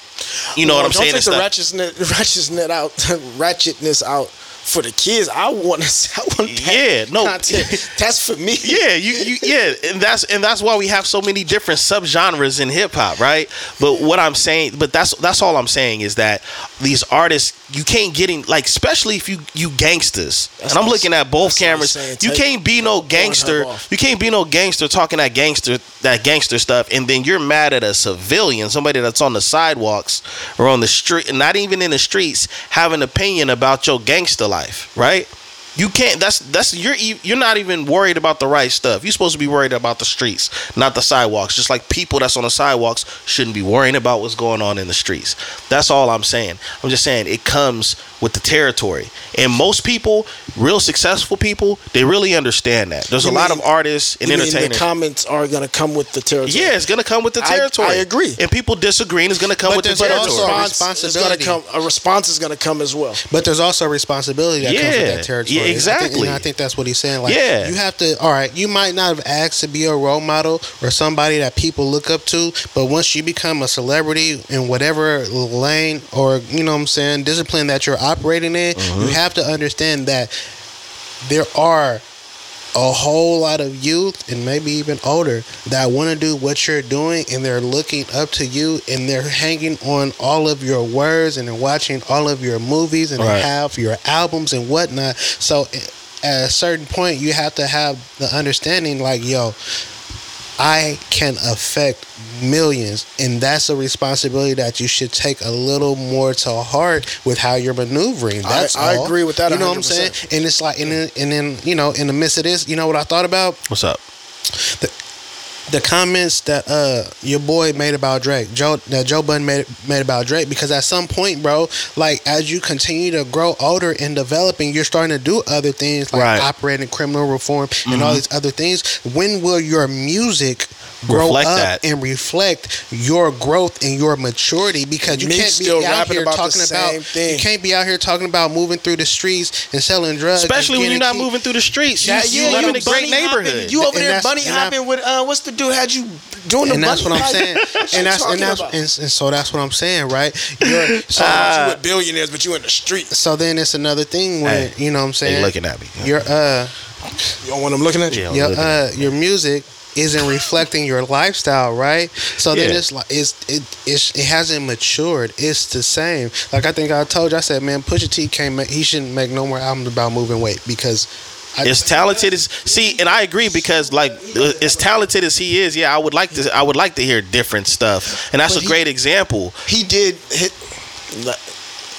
You know Well, what I'm don't saying? take and the [LAUGHS] ratchetness out, [LAUGHS] ratchetness out for the kids. I want to. [LAUGHS] I want that Yeah, no. content. That's for me. yeah, you, you yeah, and that's and that's why we have so many different subgenres in hip hop, right? But what I'm saying, but that's that's all I'm saying is that these artists you can't get in like especially if you you gangsters. That's and I'm looking at both that's what I'm cameras. You can't be no gangster. You can't be no gangster talking that gangster that gangster stuff and then you're mad at a civilian, somebody that's on the sidewalks or on the street not even in the streets have an opinion about your gangster life, right? You can't. That's that's you're e- you're not even worried about the right stuff. You're supposed to be worried about the streets, not the sidewalks. Just like people that's on the sidewalks shouldn't be worrying about what's going on in the streets. That's all I'm saying. I'm just saying it comes with the territory. And most people, real successful people, they really understand that. There's You a lot of artists and You mean entertainers. the comments are gonna come with the territory. yeah, it's gonna come with the territory. I agree. And people disagreeing is gonna come But with the there's territory. also a response is gonna responsibility. come. A response is gonna come as well. But there's also a responsibility that comes with that territory. Yeah, I think- exactly. and I think that's what he's saying. Like, Yeah. you have to. All right, you might not have asked to be a role model or somebody that people look up to, but once you become a celebrity in whatever lane or you know what I'm saying discipline that you're operating in, Mm-hmm. you have to understand that there are a whole lot of youth and maybe even older that want to do what you're doing and they're looking up to you and they're hanging on all of your words and they're watching all of your movies and Right. they have your albums and whatnot. So at a certain point, you have to have the understanding like, yo, I can affect millions, and that's a responsibility that you should take a little more to heart with how you're maneuvering. I- That's I all. agree with that You know what I'm saying? And it's like, and then, and then, you know, in the midst of this, you know what I thought about? What's up? the comments that uh your boy made about Drake, Joe that Joe Budden made made about Drake, because at some point, bro, like as you continue to grow older and developing, you're starting to do other things like Right. operating criminal reform and all these other things. When will your music grow Reflect up that. and reflect your growth and your maturity? Because you Me can't be out here about talking about thing. you can't be out here talking about moving through the streets and selling drugs, Especially when you're not key- moving through the streets. You, Yeah, you yeah, live in a great neighborhood. You over And there that's- bunny and I- hopping with uh, what's the dude had you doing the and that's what I'm saying. And that's and that's and, and so that's what I'm saying, right? You're, so you with billionaires, but you in the street. so then it's another thing when Hey, you know what I'm They saying. looking at me. your uh You don't want them looking at you. Yeah, your looking uh your music isn't reflecting your lifestyle, right? So then Yeah. it's like it's it it's, it hasn't matured. It's the same. Like I think I told you, I said, man, Pusha T can't make he shouldn't make no more albums about moving weight because I, as talented as see, and I agree because like uh, as talented as he is, yeah, I would like to. I would like to hear different stuff, and that's But a he- great example. He did hit.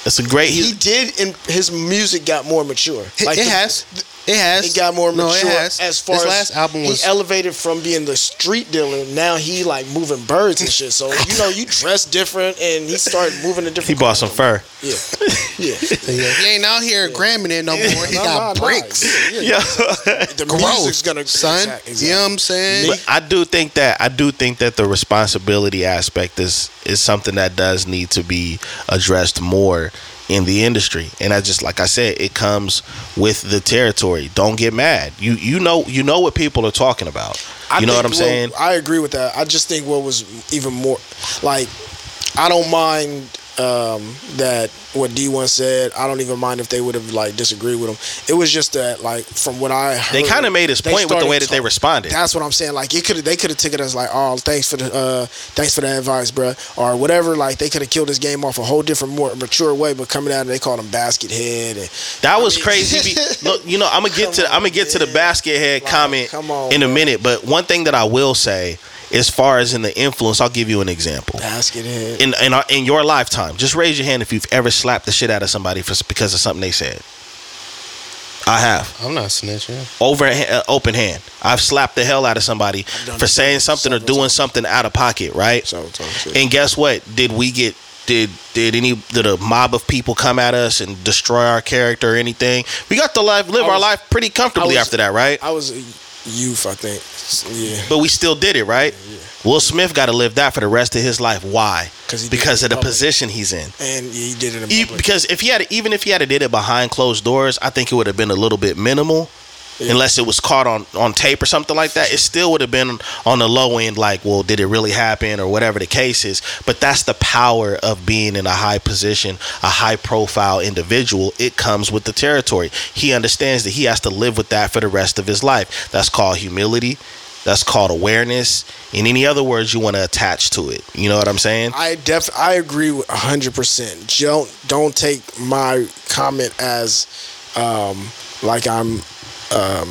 It's a great. He He's, did, and his music got more mature. it, Like it the- has. It has. It got more No, mature it has. as far this as last album was he elevated from being the street dealer. Now he like moving birds and shit. So you know you dress different, and he started moving a different. he bought some fur. Yeah, yeah. Yeah, [LAUGHS] he ain't out here gramming it no more. He No, got no, no. bricks. Yeah, yeah. Yeah. The [LAUGHS] Growth, music's gonna son. Exact- exactly. You know what I'm saying? But I do think that I do think that the responsibility aspect is is something that does need to be addressed more in the industry. And I just like I said, it comes with the territory. Don't get mad. You you know you know what people are talking about. I you know think what I'm saying? I agree with that. I just think what was even more like I don't mind um, that what Dee 1 said. I don't even mind if they would have like disagreed with him. It was just that like from what I heard, They kind of made his point with the way that they responded. That's what I'm saying. Like it could they could have taken it as like, oh, thanks for the uh, thanks for the advice, bruh, or whatever. Like they could have killed this game off a whole different, more mature way. But coming out, they called him basket head. And That was mean- crazy. [LAUGHS] Look, you know, I'm gonna get to I'm gonna get to the basket head Like, comment in a bro. minute. But one thing that I will say, as far as in the influence, I'll give you an example. basket head. In in, our, in your lifetime, just raise your hand if you've ever slapped the shit out of somebody for because of something they said. I have I'm not snitching. over uh, open hand. I've slapped the hell out of somebody for saying something or doing something out of pocket, right? And guess what? Did we get did did any did a mob of people come at us and destroy our character or anything? We got to live live I our life pretty comfortably was- after that, right? I was youth, I think. Yeah. But we still did it, right? Will Smith got to live that for the rest of his life. Why? 'Cause he Because of the public. position he's in. And he did it in E- public. because if he had even if he had did it behind closed doors, I think it would have been a little bit minimal. Yeah. Unless it was caught on, on tape or something like that, it still would have been on the low end. Like, well, did it really happen or whatever the case is? But that's the power of being in a high position, a high profile individual. It comes with the territory. He understands that he has to live with that for the rest of his life. That's called humility. That's called awareness. In any other words you want to attach to it. You know what I'm saying? I def I agree with hundred percent. Don't don't take my comment as um like I'm um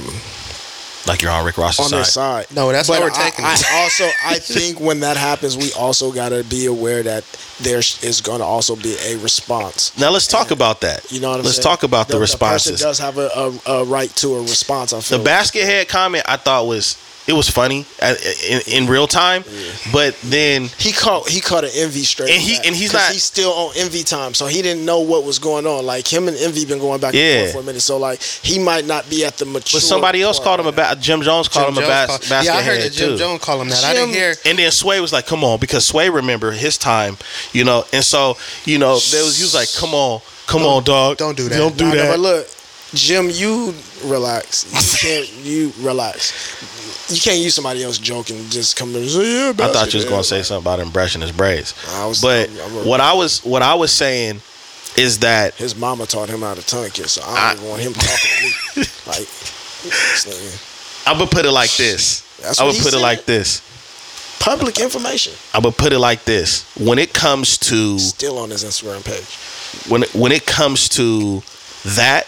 Like you're on Rick Ross's on their side. side. No, that's but how we're I, taking I it. [LAUGHS] also I think when that happens, we also got to be aware that there is going to also be a response. Now let's talk about that. You know what I'm let's saying? talk about the, person responses. does have a, a, a right to a response. I feel the basket head comment I thought was it was funny uh, in, in real time, but then He caught he caught an envy straight, And he- back, and he's 'cause not- he's still on envy time, so he didn't know what was going on. Like him and envy been going back and Yeah. forth for a minute, so like he might not be at the mature. but somebody else called him a right now. ba- Jim Jones called Jim him a Jones bas- call- basket yeah, I heard head that Jim too. Jones call him that. I didn't hear. And then Sway was like, "Come on," because Sway remember his time, you know. And so, you know, there was he was like, "Come on, come on, dog, don't do that. don't do Nah, nah, that." But look, Jim, you relax. You can't. You relax. You can't use somebody else joking. and Just come in and say, "Yeah." I thought you was gonna say something about him brushing his braids, I was- but I'm- I'm- what I was what I was saying is that His mama taught him how to tongue kiss, so I don't I- want him talking to me. [LAUGHS] Like, I'm gonna put it like this. That's I would put it like this. public information I'm gonna put it like this. When it comes to still on his Instagram page. when when it comes to that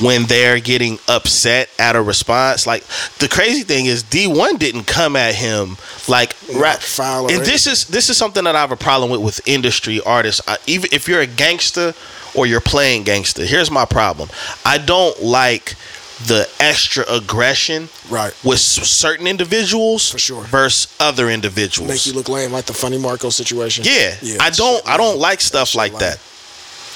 when they're getting upset at a response like the crazy thing is Dee 1 didn't come at him like right foul and this is this is something that I have a problem with with industry artists I, even if you're a gangster or you're playing gangster here's my problem I don't like the extra aggression Right. with certain individuals For sure. versus other individuals. Make you look lame, like the funny Marco situation. Yeah, I don't. I don't like stuff like lame. that.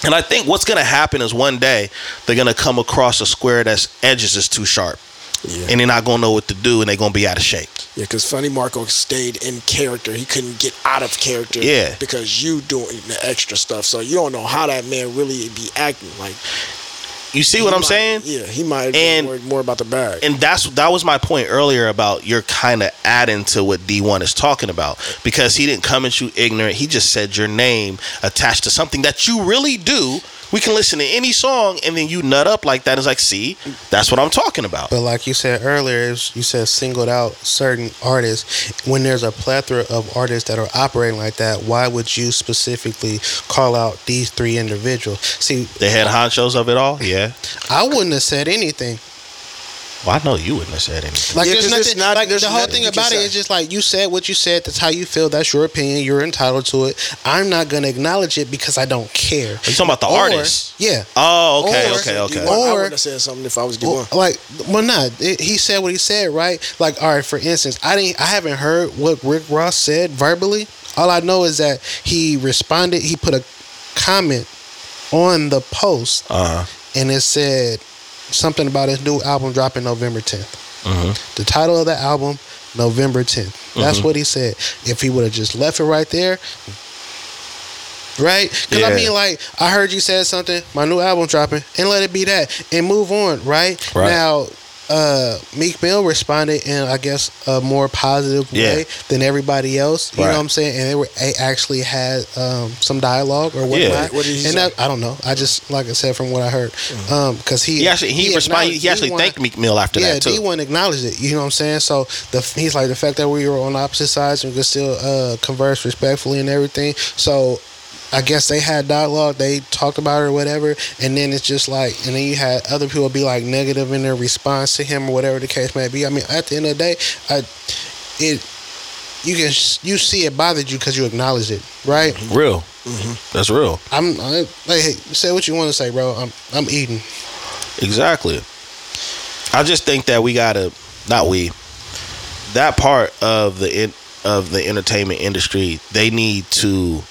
And I think what's gonna happen is one day they're gonna come across a square that's edges is too sharp, Yeah, and they're not gonna know what to do, and they're gonna be out of shape. yeah, because funny Marco stayed in character. He couldn't get out of character. Yeah. because you doing the extra stuff. So you don't know how that man really be acting. Like You see he what I'm might- saying? Yeah, he might And- be more, more about the bag. And that's that was my point earlier about you're kind of adding to what Dee 1 is talking about because he didn't come at you ignorant. He just said your name attached to something that you really do. We can listen to any song and then you nut up like that. It's like, see, that's what I'm talking about. But like you said earlier, you said singled out certain artists. When there's a plethora of artists that are operating like that, why would you specifically call out these three individuals? See, The head honchos of it all, yeah. I wouldn't have said anything. Well, I know you wouldn't have said anything. Like Yeah, there's nothing. not- like there's the whole nothing thing about it say. is just like you said what you said. That's how you feel. That's your opinion. You're entitled to it. I'm not gonna acknowledge it because I don't care. Are you talking about the Or- artist? Yeah. Oh, okay, Or- okay, okay. Dee 1, I wouldn't have said something if I was Well, like, well, not. It, he said what he said, right? Like, all right. For instance, I didn't. I haven't heard what Rick Ross said verbally. All I know is that he responded. He put a comment on the post, Uh huh. and it said something about his new album dropping November 10th. hmm The title of the album, November 10th. That's Mhm. what he said. If he would have just left it right there, right? Because I mean, like, I heard you said something, my new album dropping, and let it be that, and move on, right? Right. Now, uh, Meek Mill responded in, I guess, a more positive Yeah. way than everybody else. You Right. know what I'm saying? And they were they actually had um, some dialogue or whatnot. What did he and say? that, I don't know. I just, like I said, from what I heard, because he He actually he, responded. He actually acknowledged- thanked Meek Mill after yeah, that too. Dee 1 acknowledged it. You know what I'm saying? So the he's like the fact that we were on opposite sides and we could still uh, converse respectfully and everything. So I guess they had dialogue. They talked about it or whatever, and then it's just like, and then you had other people be like negative in their response to him or whatever the case may be. I mean, at the end of the day, I, it you can you see it bothered you because you acknowledged it, right? Real. Mm-hmm. That's real. I'm I, like, hey, say what you want to say, bro. I'm I'm eating. Exactly. I just think that we gotta not we that part of the in, of the entertainment industry they need to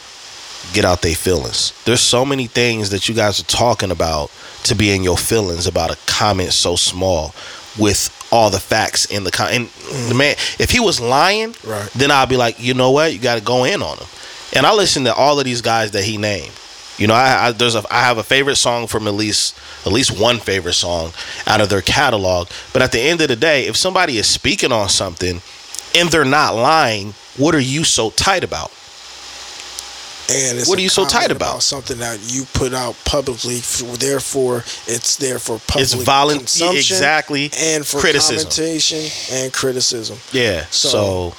get out their feelings. There's so many things that you guys are talking about to be in your feelings about a comment so small with all the facts in the con- and the man if he was lying Right. then I'll be like you know what you got to go in on him and I listen to all of these guys that he named you know, I, I there's a I have a favorite song from at least at least one favorite song out of their catalog. But at the end of the day, if somebody is speaking on something and they're not lying, what are you so tight about? And it's What are you so tight about? Something that you put out publicly. f- Therefore, it's there for public It's volun- consumption exactly. and for Criticism. commentation and criticism. Yeah. So- So,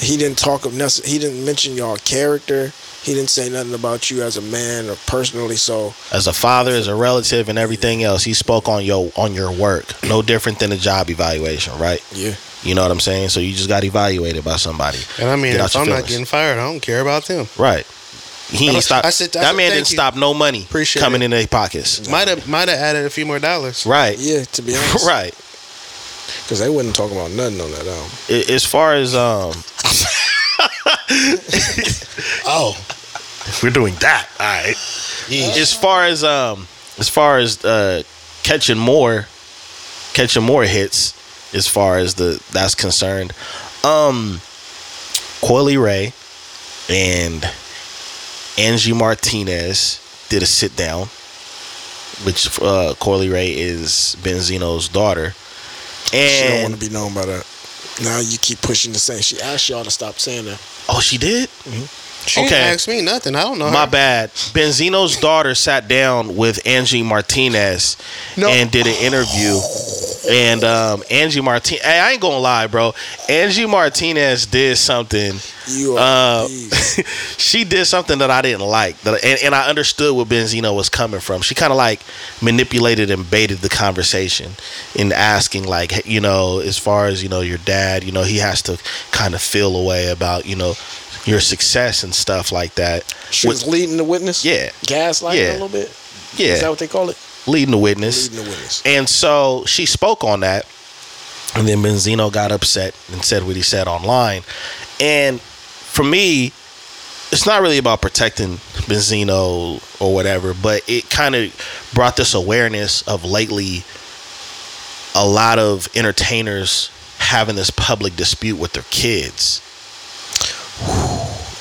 He didn't talk of necess- He didn't mention your character. He didn't say nothing about you as a man or personally. So as a father, as a relative, and everything else, he spoke on your on your work. No different than a job evaluation, right? yeah, You know what I'm saying? So you just got evaluated by somebody, And I mean, Get out if I'm not getting fired, I don't care about them. right? He I ain't stop. I said- I that said man didn't you. stop no money Appreciate coming it. in their pockets. Might have might have added a few more dollars. Right. yeah. To be [LAUGHS] honest, Right. Because they wouldn't talk about nothing on that album. As far as um, [LAUGHS] Oh, we're doing that. All right. As far as um, as far as uh, catching more, catching more hits, as far as the that's concerned, um, Coi Leray and Angie Martinez did a sit down, which uh, Coi Leray is Benzino's daughter, And She don't want to be known by that. Now you keep pushing the same. She asked y'all to stop saying that. oh, she did. She Okay. didn't ask me nothing. I don't know. My her. bad. Benzino's daughter sat down with Angie Martinez No. and did an interview. And um, Angie Martinez, hey, I ain't gonna lie, bro. Angie Martinez did something. You are Uh, [LAUGHS] she did something that I didn't like, that, and, and I understood where Benzino was coming from. She kind of like manipulated and baited the conversation in asking, like, you know, as far as you know, your dad, you know, he has to kind of feel a way about, you know, your success and stuff like that. She was leading the witness. yeah, gaslighting Yeah. a little bit. yeah. Is that what they call it? leading the witness. Leading the witness. And so she spoke on that. And then Benzino got upset and said what he said online. And for me, it's not really about protecting Benzino or whatever, but it kind of brought this awareness of lately a lot of entertainers having this public dispute with their kids.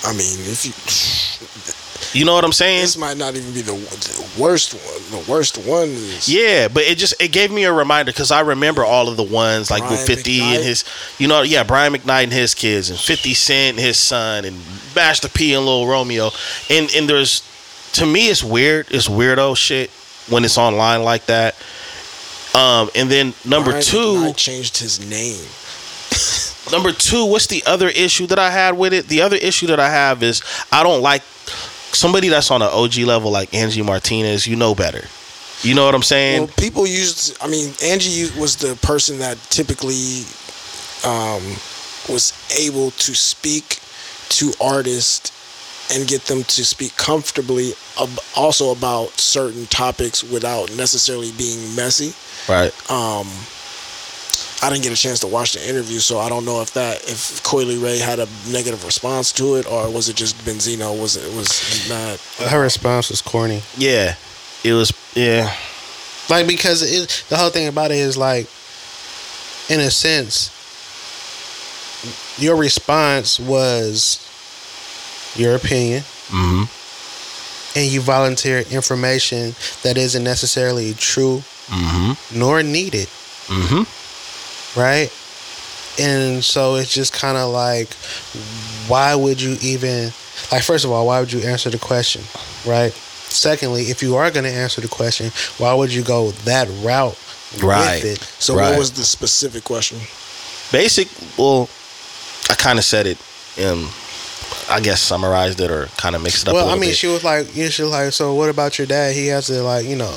I mean, if you You know what I'm saying? this might not even be the, the worst one. The worst one is Yeah, but it just it gave me a reminder because I remember all of the ones like with Fifty McKnight. and his, you know, yeah, Brian McKnight and his kids, and Fifty Cent and his son, and Master P and Lil Romeo, and and there's to me it's weird, it's weirdo shit when it's online like that. Um, and then number Brian two, McKnight changed his name. [LAUGHS] number two, what's the other issue that I had with it? The other issue that I have is I don't like somebody that's on an OG level like Angie Martinez. You know better. You know what I'm saying? Well, people used. I mean, Angie was the person that typically um, was able to speak to artists and get them to speak comfortably, ab- also about certain topics without necessarily being messy. right. Um, I didn't get a chance to watch the interview, so I don't know if that if Coi Leray had a negative response to it, or was it just Benzino was it was not. Her response was corny. Yeah. It was yeah. Like because it, the whole thing about it is like, in a sense, your response was your opinion, Mm-hmm. and you volunteered information that isn't necessarily true Mm-hmm. nor needed, Mm-hmm. Right? And so it's just kind of like, why would you even, like, first of all, why would you answer the question, right? Secondly, if you are going to answer the question, why would you go that route Right. with it? So Right. what was the specific question? Basic well, I kinda said it um I guess summarized it or kind of mixed it up a Well, I mean, bit. she was like, you should like, so what about your dad? He has to like, you know,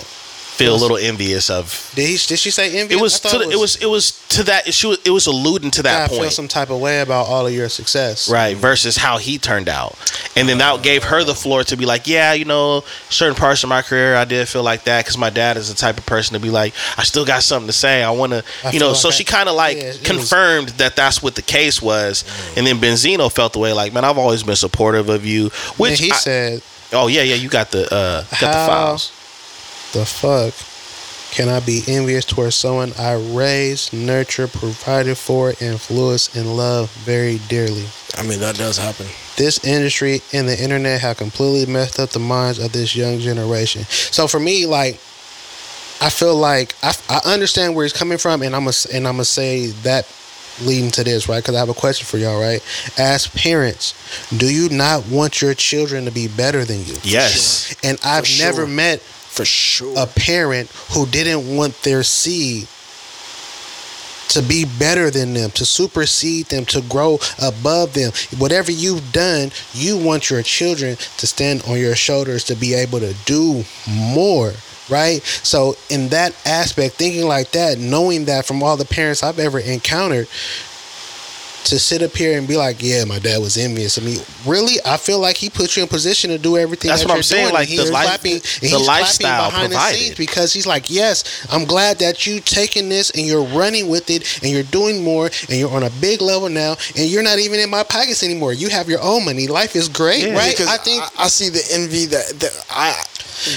Feel a little envious of did he? Did she say envy? it was to thought the, it was it was to that she was, it was alluding to that I feel point. some type of way about all of your success. Right, versus how he turned out. And then that gave her the floor to be like, yeah, you know, certain parts of my career, I did feel like that because my dad is the type of person to be like, I still got something to say. I want to, you know, like so I- she kind of like yeah, it was- confirmed that that's what the case was. And then Benzino felt the way like, man, I've always been supportive of you. And Which, he I- said, oh, yeah, yeah, you got the, uh, got the files. The fuck can I be envious towards someone I raised, nurtured, provided for, influenced, and love very dearly? I mean, that does happen. This industry and the internet have completely messed up the minds of this young generation. So for me, like, I feel like I, I understand where he's coming from, and I'm gonna and I'm gonna say that leading to this, right? Because I have a question for y'all, right? As parents, do you not want your children to be better than you? Yes. And I've For never met For sure. a parent who didn't want their seed to be better than them, to supersede them, to grow above them. Whatever you've done, you want your children to stand on your shoulders to be able to do more. Right? So, in that aspect, thinking like that, knowing that from all the parents I've ever encountered, to sit up here and be like, "Yeah, my dad was envious of me." Really, I feel like he put you in position to do everything. That's that what I'm saying, doing. like, And the he's life- clapping, and the he's clapping lifestyle behind the scenes because he's like, "Yes, I'm glad that you taking this and you're running with it and you're doing more and you're on a big level now and you're not even in my pockets anymore. You have your own money. Life is great, Yeah. right?" because I think I, I see the envy that, that I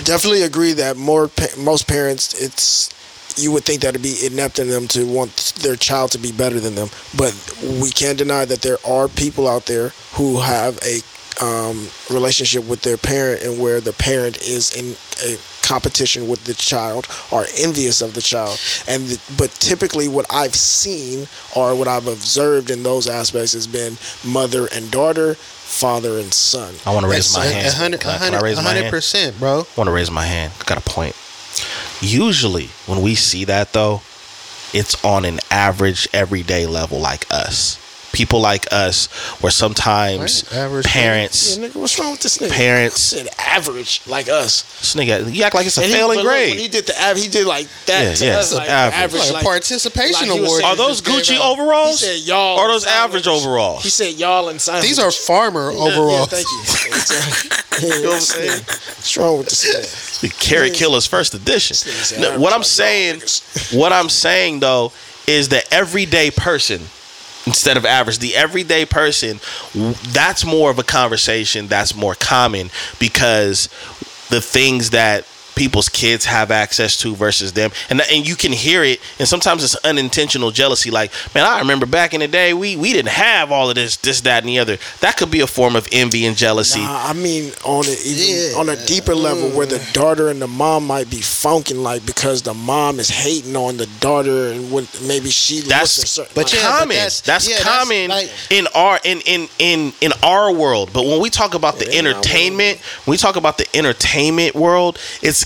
definitely agree that more most parents it's you would think that it'd be inept in them to want their child to be better than them, but we can't deny that there are people out there who have a um, relationship with their parent and where the parent is in a competition with the child or envious of the child and the, but typically what i've seen or what i've observed in those aspects has been mother and daughter father and son I want to raise my hand. hundred, Can I, a can I hundred, raise a my hundred hand? percent, bro. I want to raise my hand. I got a point. Usually, when we see that though, it's on an average everyday level like us. People like us, where sometimes Right, parents, Yeah, nigga, what's wrong with this nigga? parents, said average like us. this nigga, you act like it's a And failing but look, grade. When he did the av- he did like that Yeah, to yeah, us, like average. average, Like like, participation like award. Are those Gucci out. He overalls? said y'all. Or those average language. overalls? He said y'all and sign. These are farmer Yeah, overalls. Yeah, thank you. [LAUGHS] you know what I'm saying? What's wrong with this man? The Carrot Killers first edition. This nigga said No, what I'm saying, what I'm saying though, is the everyday person instead of average. The everyday person, that's more of a conversation that's more common because the things that people's kids have access to versus them and and you can hear it and sometimes it's unintentional jealousy like man I remember back in the day we we didn't have all of this this that and the other that could be a form of envy and jealousy Nah, I mean on a even Yeah. on a deeper level where the mm. daughter and the mom might be funking like because the mom is hating on the daughter and what maybe she looks a that's certain but like, yeah, common. that's- That's, yeah, that's common like- in our in, in in in our world. But when we talk about the It ain't our entertainment, when we talk about the entertainment world, it's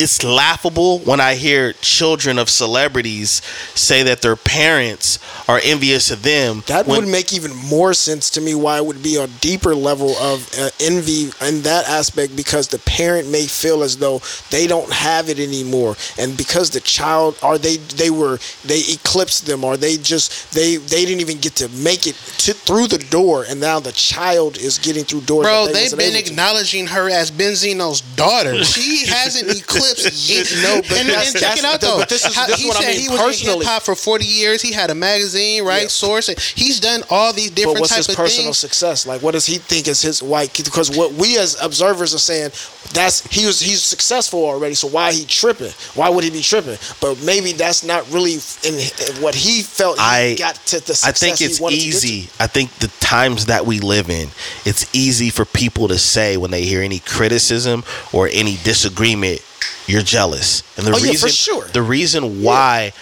it's laughable when I hear children of celebrities say that their parents are envious of them. That when- would make even more sense to me why it would be a deeper level of uh, envy in that aspect because the parent may feel as though they don't have it anymore and because the child or they they were they eclipsed them or they just they they didn't even get to make it to, through the door and now the child is getting through doors Bro, they they've been able to. acknowledging her as Benzino's daughter. She [LAUGHS] hasn't eclipsed yet. [LAUGHS] No, but and, that's- and check that's- it out but though. this is- How- this is he what I said mean he was in personally. hip hop for forty years. He had a magazine, right? Yeah. Source. He's done all these different But what's type his of personal things. success? Like, what does he think is his white? Because what we as observers are saying, that's he was he's successful already. So why he tripping? Why would he be tripping? But maybe that's not really in, in what he felt. He I- got to the I think it's wanted to to. easy. I think the times that we live in, it's easy for people to say when they hear any criticism or any disagreement, you're jealous. And the Oh, yeah, reason, for sure. the reason why,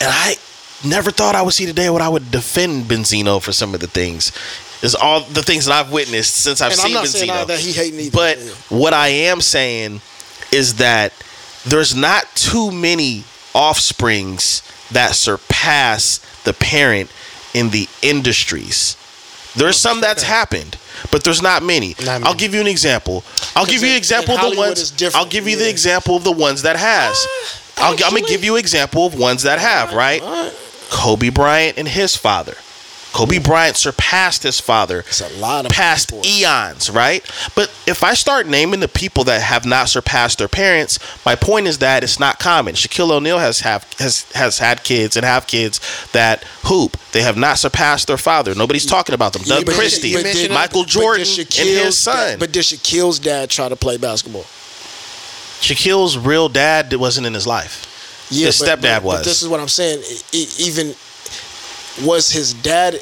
and I never thought I would see today when I would defend Benzino for some of the things, is all the things that I've witnessed since I've And seen Benzino. that he hating either. But Yeah. what I am saying is that there's not too many offsprings that surpass the parent in the industries. There's some that's happened, but there's not many. Not I'll give you an example. I'll give you an example of the ones. I'll give you the example of the ones that has. I'll, I'm gonna give you an example of ones that have. Right? Kobe Bryant and his father. Kobe Bryant surpassed his father It's a lot of past eons, right? But if I start naming the people that have not surpassed their parents, my point is that it's not common. Shaquille O'Neal has have has has had kids and have kids that hoop. They have not surpassed their father. Nobody's talking about them. Doug but did- Christie, but did- Michael Jordan, and his Shaquille's son. But did Shaquille's dad try to play basketball? Shaquille's real dad wasn't in his life. Yeah, His but- stepdad but- but was. this is what I'm saying. Even was his dad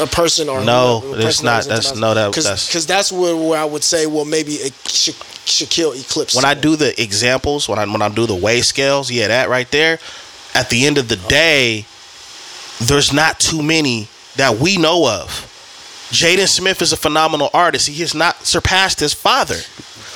a person or No, whoever- a that's person not- that's- no, that- because that's- because that's where, where I would say well maybe a Sha- Shaquille eclipsed. when I do the examples, when I when I do the weigh scales, yeah, that right there. At the end of the day, there's not too many that we know of. Jaden Smith is a phenomenal artist. He has not surpassed his father.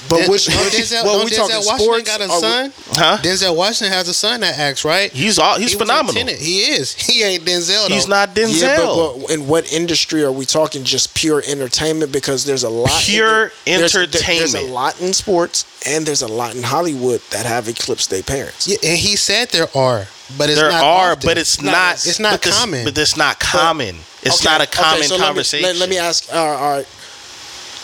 But which, don't which Denzel, well don't we Denzel talking Washington sports? got a Are we- son. Huh? Denzel Washington has a son that acts right. He's all he's He was a phenomenal. He is. [LAUGHS] He ain't Denzel. He's not Denzel. Yeah, but, but in what industry are we talking? Just pure entertainment? Because there's a lot. Pure there's- There's, entertainment. a lot in sports, and there's a lot in Hollywood that have eclipsed their parents. Yeah, and he said there are, but it's there not are, often. but it's not- not. it's not but this- common. But it's not common. it's Okay, not a okay, common so let me- conversation. Let, let me ask: are, are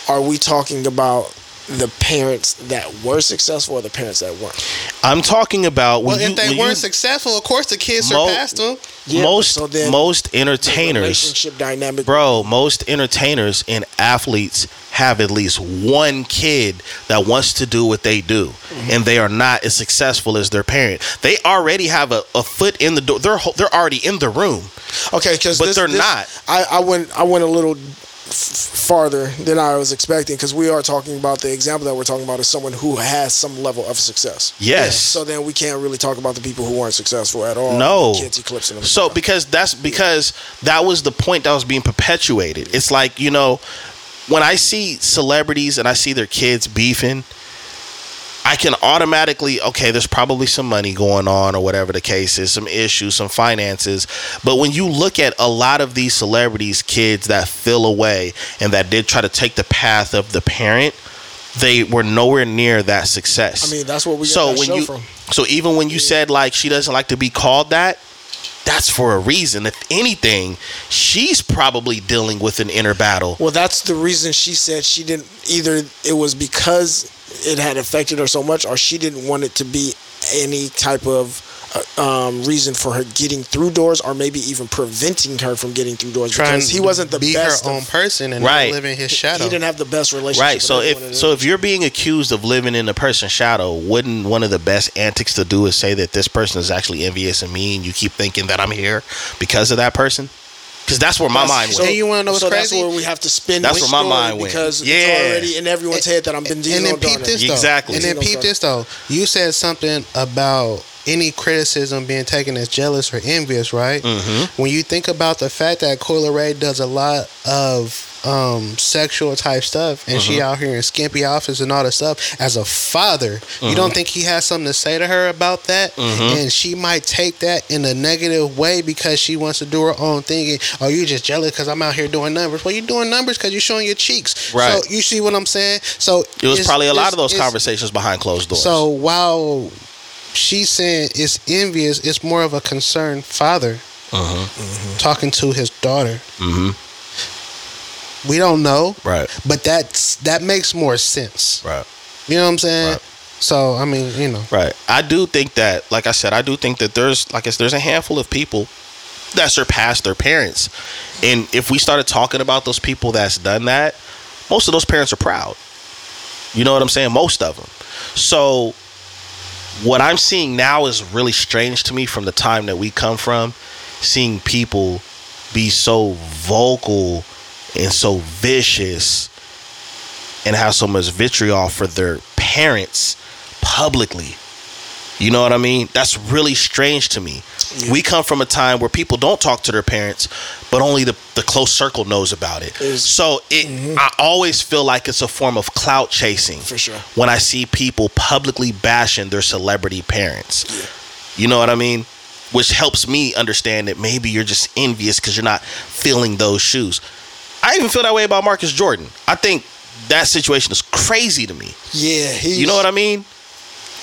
are we talking about the parents that were successful or the parents that weren't? I'm talking about when well, you, if they when weren't you- successful, of course the kids Mo- surpassed them. Yeah, most so then most entertainers relationship dynamic. Bro, most entertainers and athletes have at least one kid that wants to do what they do, Mm-hmm. and they are not as successful as their parent. They already have a, a foot in the door. They're they're already in the room. Okay, because But they're not. I, I went I went a little f- farther than I was expecting because we are talking about the example that we're talking about is someone who has some level of success. Yes. So then we can't really talk about the people who weren't successful at all. No. The kids eclipsing them. So because that's because that was the point that was being perpetuated. It's like you know when I see celebrities and I see their kids beefing. I can automatically okay, there's probably some money going on or whatever the case is, some issues, some finances. But when you look at a lot of these celebrities, kids that fell away and that did try to take the path of the parent, they were nowhere near that success. I mean, that's what we so when you from. so even when you said like she doesn't like to be called that, that's for a reason. If anything, she's probably dealing with an inner battle. Well, that's the reason she said she didn't either. It was because it had affected her so much, or she didn't want it to be any type of uh, um, reason for her getting through doors, or maybe even preventing her from getting through doors. Trying because he wasn't the be best. her of- own person and Right. not live in his he- shadow. He didn't have the best relationship. Right. So if so if you're being accused of living in a person's shadow, wouldn't one of the best antics to do is say that this person is actually envious of me and you keep thinking that I'm here because of that person? Because that's where my That's- mind so. And you wanna know what's so that's crazy? where we have to spin. That's where my mind went. because Yeah. it's already in everyone's head that I'm Benzino and then peep this though. Exactly. And then Benzino peep this though. You said something about any criticism being taken as jealous or envious, right? Mm-hmm. When you think about the fact that Coi Leray does a lot of um, sexual type stuff, and Mm-hmm. she out here in skimpy outfits and all that stuff, as a father, you Mm-hmm. don't think he has something to say to her about that? And she might take that in a negative way because she wants to do her own thing. And, oh, you just jealous because I'm out here doing numbers. Well, you're doing numbers because you're showing your cheeks. Right. So you see what I'm saying? So It was probably a lot of those conversations behind closed doors. so while she's saying it's envious, it's more of a concerned father uh-huh. talking to his daughter. hmm We don't know, Right. but that's that makes more sense. Right. You know what I'm saying? Right. So I mean, you know, Right. I do think that, like I said, I do think that there's, like I said, there's a handful of people that surpass their parents, and if we started talking about those people that's done that, most of those parents are proud. You know what I'm saying? Most of them. So, what I'm seeing now is really strange to me from the time that we come from, seeing people be so vocal and so vicious and have so much vitriol for their parents publicly. You know what I mean? That's really strange to me. We come from a time where people don't talk to their parents, but only the, the close circle knows about it. Is- so it mm-hmm. I always feel like it's a form of clout chasing For sure. when I see people publicly bashing their celebrity parents. You know what I mean? Which helps me understand that maybe you're just envious because you're not filling those shoes. I even feel that way about Marcus Jordan. I think that situation is crazy to me. Yeah, he's, You know what I mean?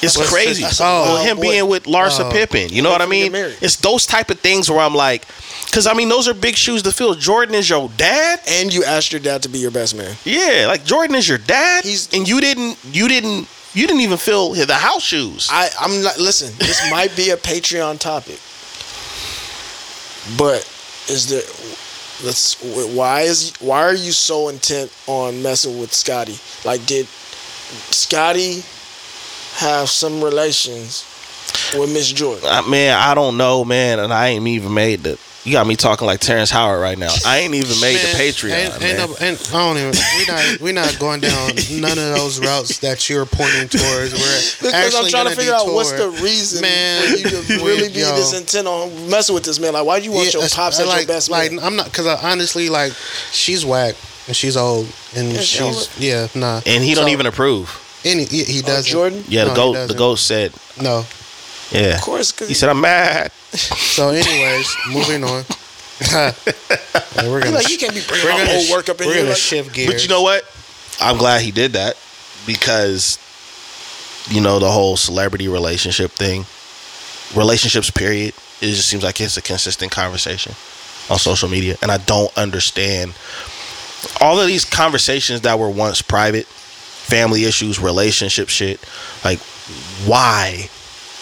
It's What's- crazy. that's a Well, him boy. being with Larsa Oh. Pippen. You know what I Wait for him to mean? It's those type of things where I'm like, because I mean, those are big shoes to fill. Jordan is your dad. And you asked your dad to be your best man. Yeah, like Jordan is your dad. He's- and you didn't, you didn't, you didn't even fill the house shoes. I, I'm not. Listen, this [LAUGHS] might be a Patreon topic, but is there? Let's. Why is? Why are you so intent on messing with Scotty? Like, did Scotty have some relations with Miss Jordan? Uh, man, I don't know, man, and I ain't even made the. You got me talking like Terrence Howard right now. I ain't even made the Man, Patreon. Ain't, man. ain't no, ain't, I don't even. We not. We not going down none of those routes that you're pointing towards. We're [LAUGHS] Because actually I'm trying to gonna figure out what's the reason Man, for you to [LAUGHS] really be yo. this intent on messing with this man. Like, why do you want your that's- pops I as like, your best like, man? I'm not because honestly, like, she's whack and she's old and Yeah, she she's yeah, nah. and he don't even approve. Any he, he Oh, doesn't. Jordan? Yeah, the No, goat. The doesn't. goat said, No. yeah. Of course, because He said, "I'm mad." [LAUGHS] So, anyways, moving on. [LAUGHS] Yeah, we're gonna like, you can't be bringing we're gonna whole sh- work up in we're here. gonna Like, shift gears. But you know what? I'm glad he did that because you know the whole celebrity relationship thing, relationships period. It just seems like it's a consistent conversation on social media, and I don't understand all of these conversations that were once private, family issues, relationship shit. Like, why?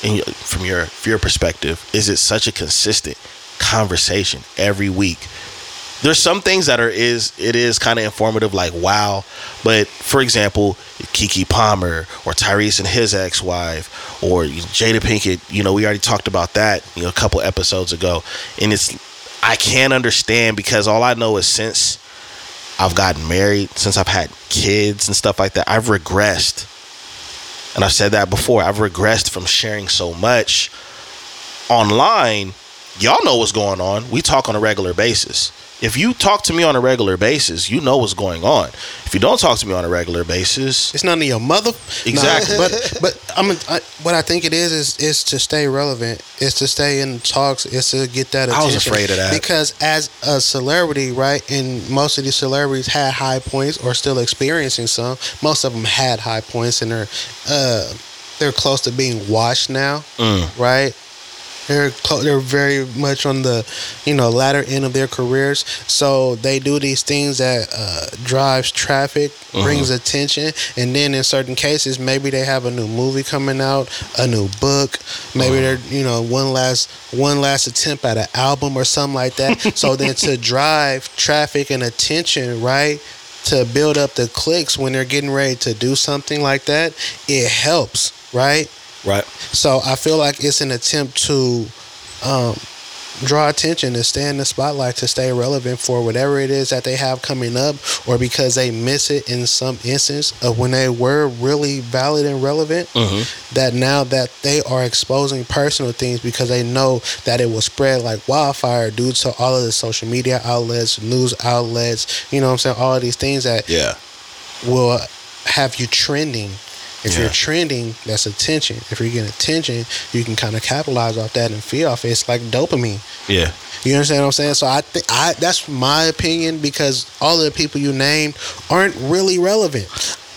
In from your your perspective, is it such a consistent conversation every week? there's some things that are is it is kind of informative like wow but for example Keke Palmer or tyrese and his ex-wife or jada pinkett you know we already talked about that you know a couple episodes ago and it's i can't understand because all i know is since i've gotten married since i've had kids and stuff like that i've regressed. And i've said that before i've regressed from sharing so much online. Y'all know what's going on. We talk on a regular basis If you talk to me on a regular basis, you know what's going on. If you don't talk to me on a regular basis, It's none of your mother. Exactly. Nah, but but I'm I, what I think it is is is to stay relevant. Is to stay in talks. Is to get that I attention. was afraid of that. because as a celebrity, right? And most of these celebrities had high points or still experiencing some. Most of them had high points and they're uh they're close to being washed now, mm, right? They're they're very much on the, you know, latter end of their careers. So they do these things that uh, drives traffic, brings attention, and then in certain cases, maybe they have a new movie coming out, a new book, maybe they're you know one last one last attempt at an album or something like that. [LAUGHS] so then to drive traffic and attention, right? To build up the clicks when they're getting ready to do something like that, it helps, right? Right? So I feel like it's an attempt to um, draw attention to stay in the spotlight to stay relevant for whatever it is that they have coming up, or because they miss it in some instance of when they were really valid and relevant. Mhm. That now that they are exposing personal things because they know that it will spread like wildfire due to all of the social media outlets, news outlets, you know what I'm saying? All of these things that Yeah, will have you trending. If Yeah. you're trending, that's attention. If you're getting attention, you can kind of capitalize off that and feed off it. It's like dopamine. yeah, You understand what I'm saying? So I think I that's my opinion because all the people you named aren't really relevant.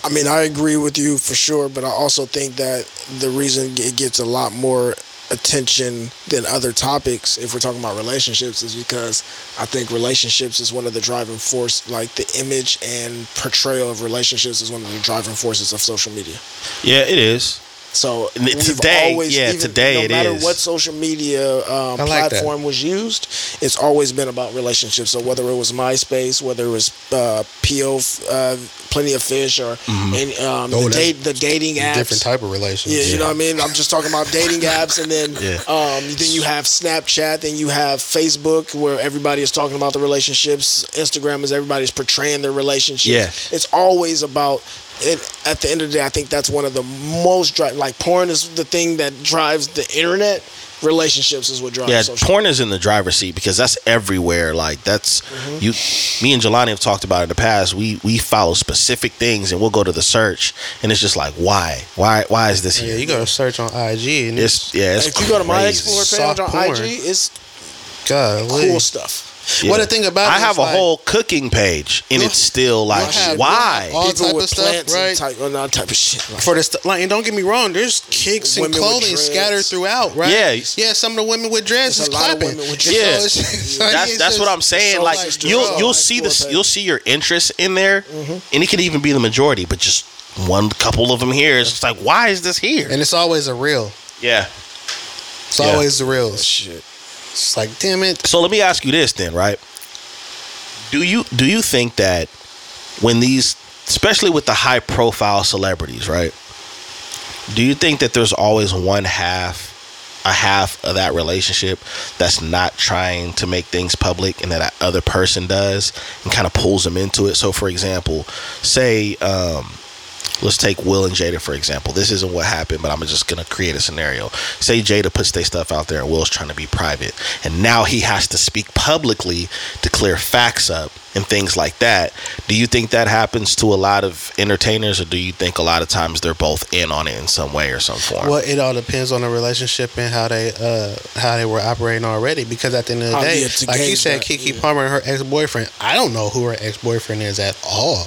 I mean, I agree with you for sure, but I also think that the reason it gets a lot more attention than other topics, if we're talking about relationships, is because I think relationships is one of the driving force, like the image and portrayal of relationships is one of the driving forces of social media. yeah. It is. So And it- we've today, yeah, today no it matter is. what social media um, I like that. platform was used, it's always been about relationships. So whether it was MySpace, whether it was uh, PO, uh, Plenty of Fish, or Mm-hmm. any, um, Oh, the, date, the dating apps. Different type of relationship. Yeah, relationship. you know what I mean. I'm just talking about dating [LAUGHS] apps, and then Yeah. um, then you have Snapchat, then you have Facebook, where everybody is talking about the relationships. Instagram is everybody's portraying their relationships. Yeah. it's always about. And at the end of the day, I think that's one of the most dri- like porn is the thing that drives the internet. Relationships is what drives Yeah, social. porn is in the driver's seat because that's everywhere. Like that's mm-hmm. you. Me and Jelani have talked about it in the past. We we follow specific things and we'll go to the search and it's just like why why why is this Yeah, here? you go to search on IG and it's It's yeah. It's if you go to my crazy. Explore page Soft on porn. IG, it's God. cool stuff. Yeah. What the thing about I it have a like- whole cooking page and it's still like you'll have- why? all People type of stuff, right? and type, well, not type of shit. Like, for the st- like, and don't get me wrong, there's kicks and clothing scattered throughout, right? Yeah. yeah. Some of the women with dreads is a lot of clapping. women Yeah. it's- so that's it's that's what I'm saying. so Like like you'll you'll like see this page. you'll see your interest in there, mm-hmm. and it could even be the majority, but just one couple of them here. It's just like why is this here? and it's always a real. yeah. It's Yeah. always the real. shit. It's like, damn it. So let me ask you this then, right? Do you do you think that when these especially with the high profile celebrities, right? Do you think that there's always one half a half of that relationship that's not trying to make things public and that that other person does and kind of pulls them into it? So for example, say um let's take Will and Jada for example. This isn't what happened, but I'm just gonna create a scenario. Say Jada puts their stuff out there and Will's trying to be private, and now he has to speak publicly to clear facts up and things like that. Do you think that happens to a lot of entertainers, or do you think a lot of times they're both in on it in some way or some form? Well, it all depends on the relationship and how they uh how they were operating already. Because at the end of the Oh, day, yeah, like you said, Keke yeah. Palmer and her ex boyfriend. I don't know who her ex boyfriend is at all.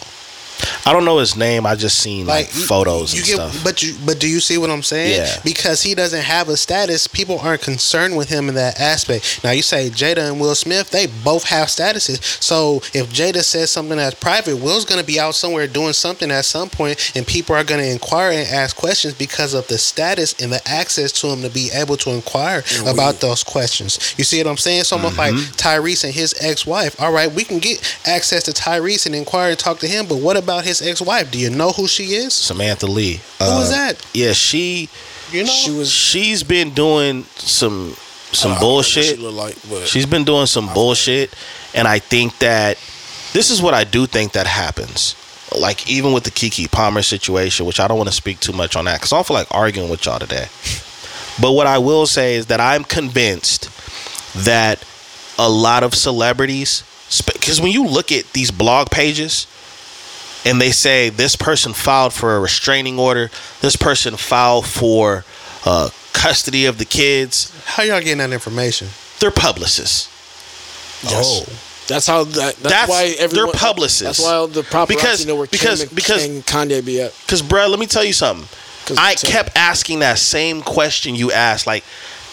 I don't know his name. I just seen like, you- photos you and get, stuff. But you but do you see what I'm saying? Yeah. Because he doesn't have a status, people aren't concerned with him in that aspect. Now you say Jada and Will Smith, they both have statuses. So if Jada says something that's private, Will's gonna be out somewhere doing something at some point, and people are gonna inquire and ask questions because of the status and the access to him to be able to inquire And about we- those questions. You see what I'm saying? So almost like Mm-hmm. Tyrese and his ex-wife. All right, we can get access to Tyrese and inquire and talk to him, but what about his ex-wife? Do you know who she is? Samantha Lee. Who Uh, was that? Yeah, she You know, She was she's been doing some some I don't know what bullshit. She look like. She's been doing some bullshit, and I think that this is what I do think that happens. Like even with the Keke Palmer situation, which I don't want to speak too much on that because I don't feel like arguing with y'all today. But what I will say is that I'm convinced that a lot of celebrities because when you look at these blog pages and they say this person filed for a restraining order, this person filed for uh, custody of the kids, How y'all getting that information? they're publicists. Yes. Oh. That's how that, that's, That's- why they're everyone publicists. That's why the paparazzi Because- know where because- Kim, because- and Kanye be at. Because, bruh, let me tell you something. I tell kept asking that same question you asked. Like,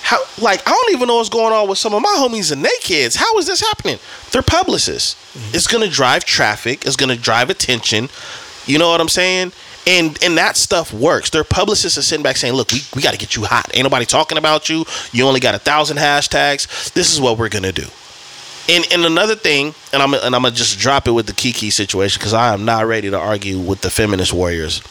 how? Like, I don't even know what's going on with some of my homies and their kids. How is this happening? They're publicists. Mm-hmm. It's gonna drive traffic. It's gonna drive attention. You know what I'm saying? And and that stuff works. Their publicists are sitting back saying, "Look, we, we got to get you hot. Ain't nobody talking about you. You only got a thousand hashtags. This is what we're gonna do." And and another thing, and I'm and I'm gonna just drop it with the Keke situation because I am not ready to argue with the feminist warriors.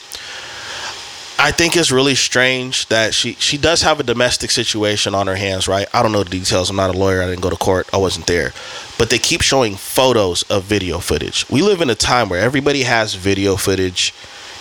I think it's really strange that she she does have a domestic situation on her hands, right? I don't know the details. I'm not a lawyer. I didn't go to court. I wasn't there. But they keep showing photos of video footage. We live in a time where everybody has video footage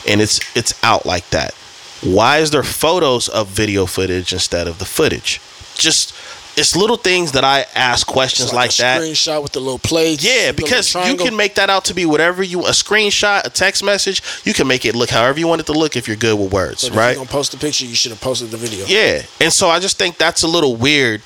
and it's it's out like that. Why is there photos of video footage instead of the footage? Just it's little things that I ask questions It's like, a that. Screenshot with the little plates. Yeah, because you can make that out to be whatever you a screenshot, a text message. You can make it look however you want it to look if you're good with words, if right? you're gonna post a picture, you should have posted the video. Yeah, and so I just think that's a little weird.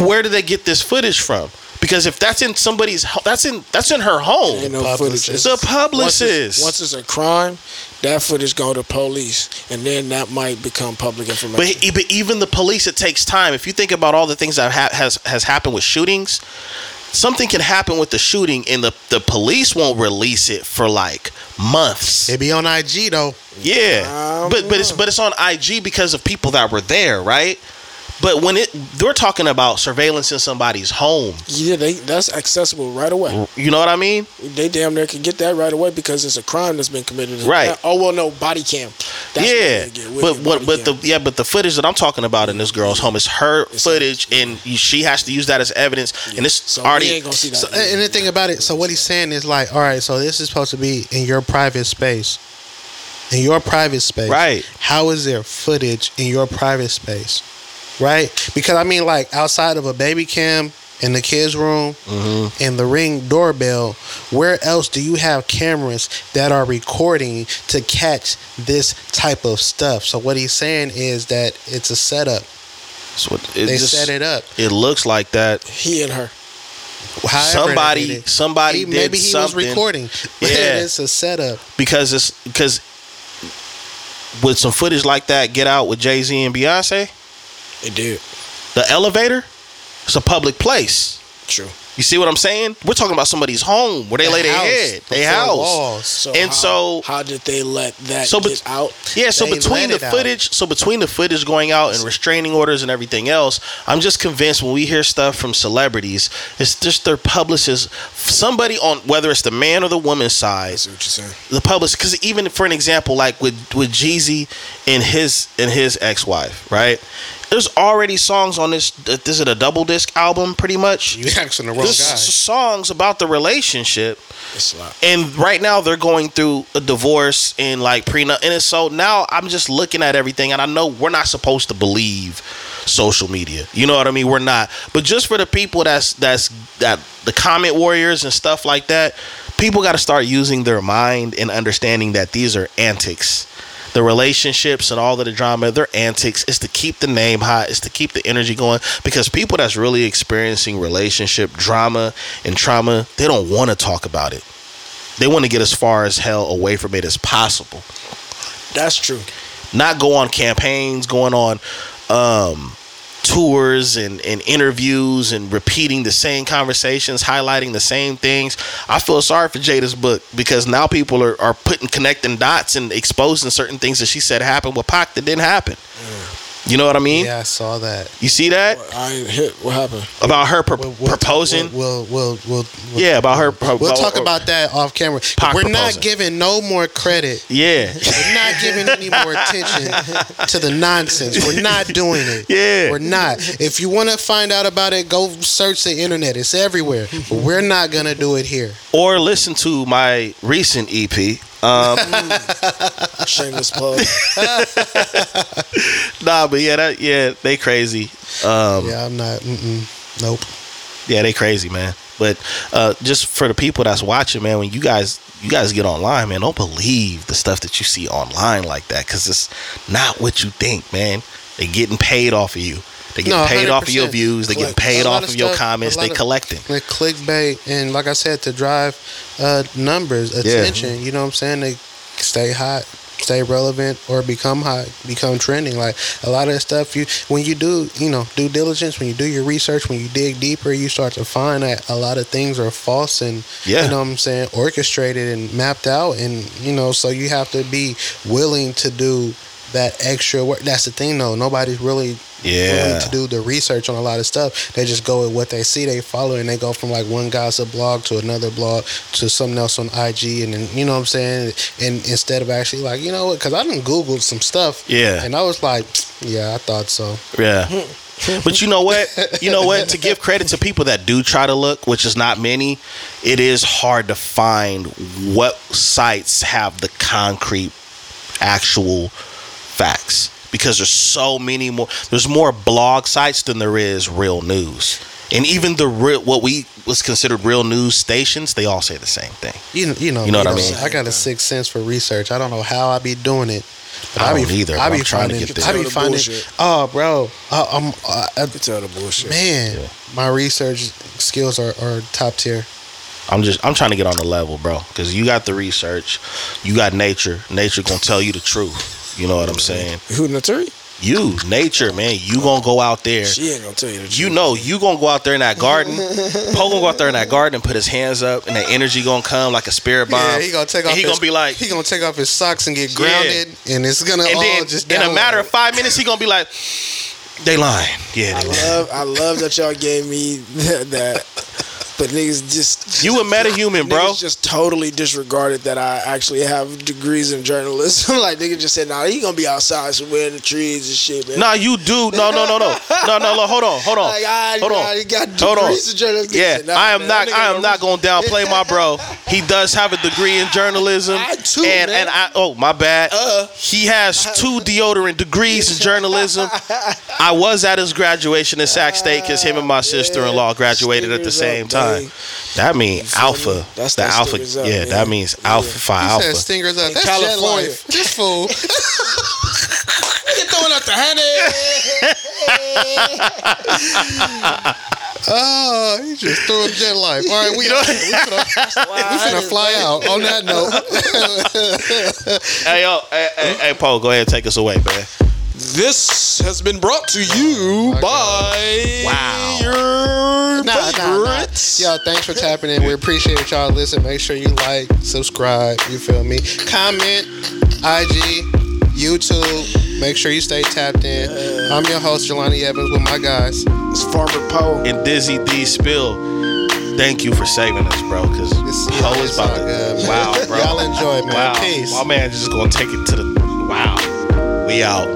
Where do they get this footage from? Because if that's in somebody's, ho- that's in that's in her home. Ain't no Publicist. footage. The Once it's, once it's a crime, that footage go to police, and then that might become public information. e- but even the police, it takes time. If you think about all the things that ha- has has happened with shootings, something can happen with the shooting, and the the police won't release it for like months. It be on IG though. Yeah, Um, but but it's but it's on IG because of people that were there, right? But when it they're talking about surveillance in somebody's home, yeah, they that's accessible right away. you know what I mean? They damn near can get that right away because it's a crime that's been committed. Right. Oh well, no body cam. That's yeah, they get with but what body but the yeah, but the footage that I'm talking about in this girl's home is her footage, and she has to use that as evidence. And it's so already ain't gonna see that. So, and the thing about it, so what he's saying is like, all right, so this is supposed to be in your private space. In your private space. Right. How is there footage in your private space? Right? Because I mean like outside of a baby cam in the kids' room Mm-hmm. and the ring doorbell, where else do you have cameras that are recording to catch this type of stuff? So what he's saying is that it's a setup. That's what it They just, set it up. It looks like that. he and her. However somebody did somebody He- did maybe he something was recording. Yeah. it's a setup. because it's because with some footage like that, get out with Jay Z and Beyonce. They did. The elevator, it's a public place. True. You see what I'm saying? We're talking about somebody's home where they The lay their head, the they house. walls. So And how, so- how did they let that So, get out? Yeah, so They between the it out. footage, so between the footage going out and restraining orders and everything else, I'm just convinced when we hear stuff from celebrities, it's just their publicists, somebody on whether it's the man or the woman's I side, see what you're saying. the publicist. Because even for an example, like with with Jeezy and his and his ex wife, right? There's already songs on this. This is a double disc album, pretty much. You asking the wrong There's guy. songs about the relationship It's a lot. and right now they're going through a divorce and like prenup and it's so now i'm just looking at everything and i know we're not supposed to believe social media you know what i mean we're not but just for the people that's that's that the comment warriors and stuff like that people got to start using their mind and understanding that these are antics the relationships and all of the drama they're antics. Is to keep the name hot. Is to keep the energy going. Because people that's really experiencing relationship drama and trauma they don't want to talk about it. They want to get as far as hell away from it as possible. That's true. not go on campaigns going on um tours and, and interviews and repeating the same conversations highlighting the same things. I feel sorry for jada's book because now people are, are putting connecting dots and exposing certain things that she said happened with Pac that didn't happen mm. You know what i mean Yeah, I saw that. you see that I ain't hit. What happened? about her pro- We'll, we'll, proposing We'll, we'll, we'll, we'll, yeah about her pro- We'll talk about that off camera. We're not giving no more credit. yeah [LAUGHS] We're not giving any more attention to the nonsense. We're not doing it. [LAUGHS] Yeah. We're not. If you want to find out about it, go search the internet. It's everywhere. But we're not going to do it here. or listen to my recent ep um [LAUGHS] Shameless plug. [LAUGHS] Nah, but yeah, that yeah, they crazy. Um, yeah. I'm not. Nope. Yeah, they crazy, man. But uh, just for the people that's watching, man, when you guys you guys get online, man, don't believe the stuff that you see online like that because it's not what you think, man. They're getting paid off of you. They get No, paid off of your views. They get paid off of your comments. They collecting. like clickbait and like I said to drive uh, numbers attention. You know what I'm saying? They stay hot, stay relevant, or become hot, become trending. Like a lot of that stuff, you when you do you know due diligence, when you do your research, when you dig deeper, you start to find that a lot of things are false and Yeah. you know what I'm saying, orchestrated and mapped out, and you know so you have to be willing to do that extra work. That's the thing though. Nobody's really Yeah. willing to do the research on a lot of stuff. They just go with what they see, they follow, and they go from like one gossip blog to another blog to something else on IG, and then you know what I'm saying. And instead of actually like, you know what? Because I didn't Google some stuff, Yeah. and I was like, yeah, I thought so. Yeah. [LAUGHS] But you know what? You know what? To give credit to people that do try to look, which is not many, it is hard to find what sites have the concrete, actual facts because there's so many more. There's more blog sites than there is real news, and even the real what we was considered real news stations, they all say the same thing. You know, you know, You know me, what I though. mean? I got a sixth sense for research. I don't know how I be doing it. But I be, don't either, I be I'm trying to get there. I be finding. bullshit. Oh, bro, I, I'm, I, I, You tell the bullshit. man, Yeah. my research skills are, are top tier. I'm just I'm trying to get on the level, bro. Because you got the research, you got nature. Nature gonna tell you the truth. You know what I'm saying? Who Naturi? You, nature, man. You gonna go out there. She ain't gonna tell you the truth. You know you gonna go out there in that garden. Poe gonna go out there in that garden and put his hands up, and that energy gonna come like a spirit bomb. Yeah, he gonna take and off. he his, gonna be like, he gonna take off his socks and get Yeah. grounded, and it's gonna and all then just in a matter of five minutes, he gonna be like, they lying. Yeah, I they lying. love, I love that y'all gave me [LAUGHS] that. that but niggas just You a metahuman, bro. Just totally disregarded that I actually have degrees in journalism. [LAUGHS] like nigga just said, "Nah, he gonna be outside somewhere in the trees and shit, man." Nah, you do. No, no, no, no, [LAUGHS] no, no. no hold on, hold on, Like, I, hold on. I got Hold on. degrees in journalism. Yeah, said, nah, I am man, not. I am going to downplay my bro. He [LAUGHS] does have a degree in journalism. I too, and man. and I. Oh my bad. Uh. he has two deodorant degrees in journalism. I was at his graduation in Sac State because him and my sister-in-law graduated at the same up, time. Babe. That means feel alpha. me? That's the that alpha. up, yeah, man. that means alpha phi He alpha. said stingers up. In That's California. jet life. [LAUGHS] This fool. [LAUGHS] You throwing out the honey. [LAUGHS] Oh, he just threw up jet life. All right, we, You know- we, finna, we finna fly out. On that note, hey yo, hey, hey, hey, Paul, go ahead, and take us away, man. This has been brought to you oh my by Wow. your nah, nah, nah. favorites. Yo, thanks for tapping in. We appreciate it, y'all listening. Make sure you like, subscribe. You feel me? Comment, IG, YouTube. Make sure you stay tapped in. I'm your host, Jelani Evans, with my guys. It's Farmer Poe. And Dizzy D Spill, thank you for saving us, bro. Because It's- Poe it's is about to. good, wow, bro. [LAUGHS] Y'all enjoy, man. Wow, Peace. my man just gonna take it to the. Wow, we out.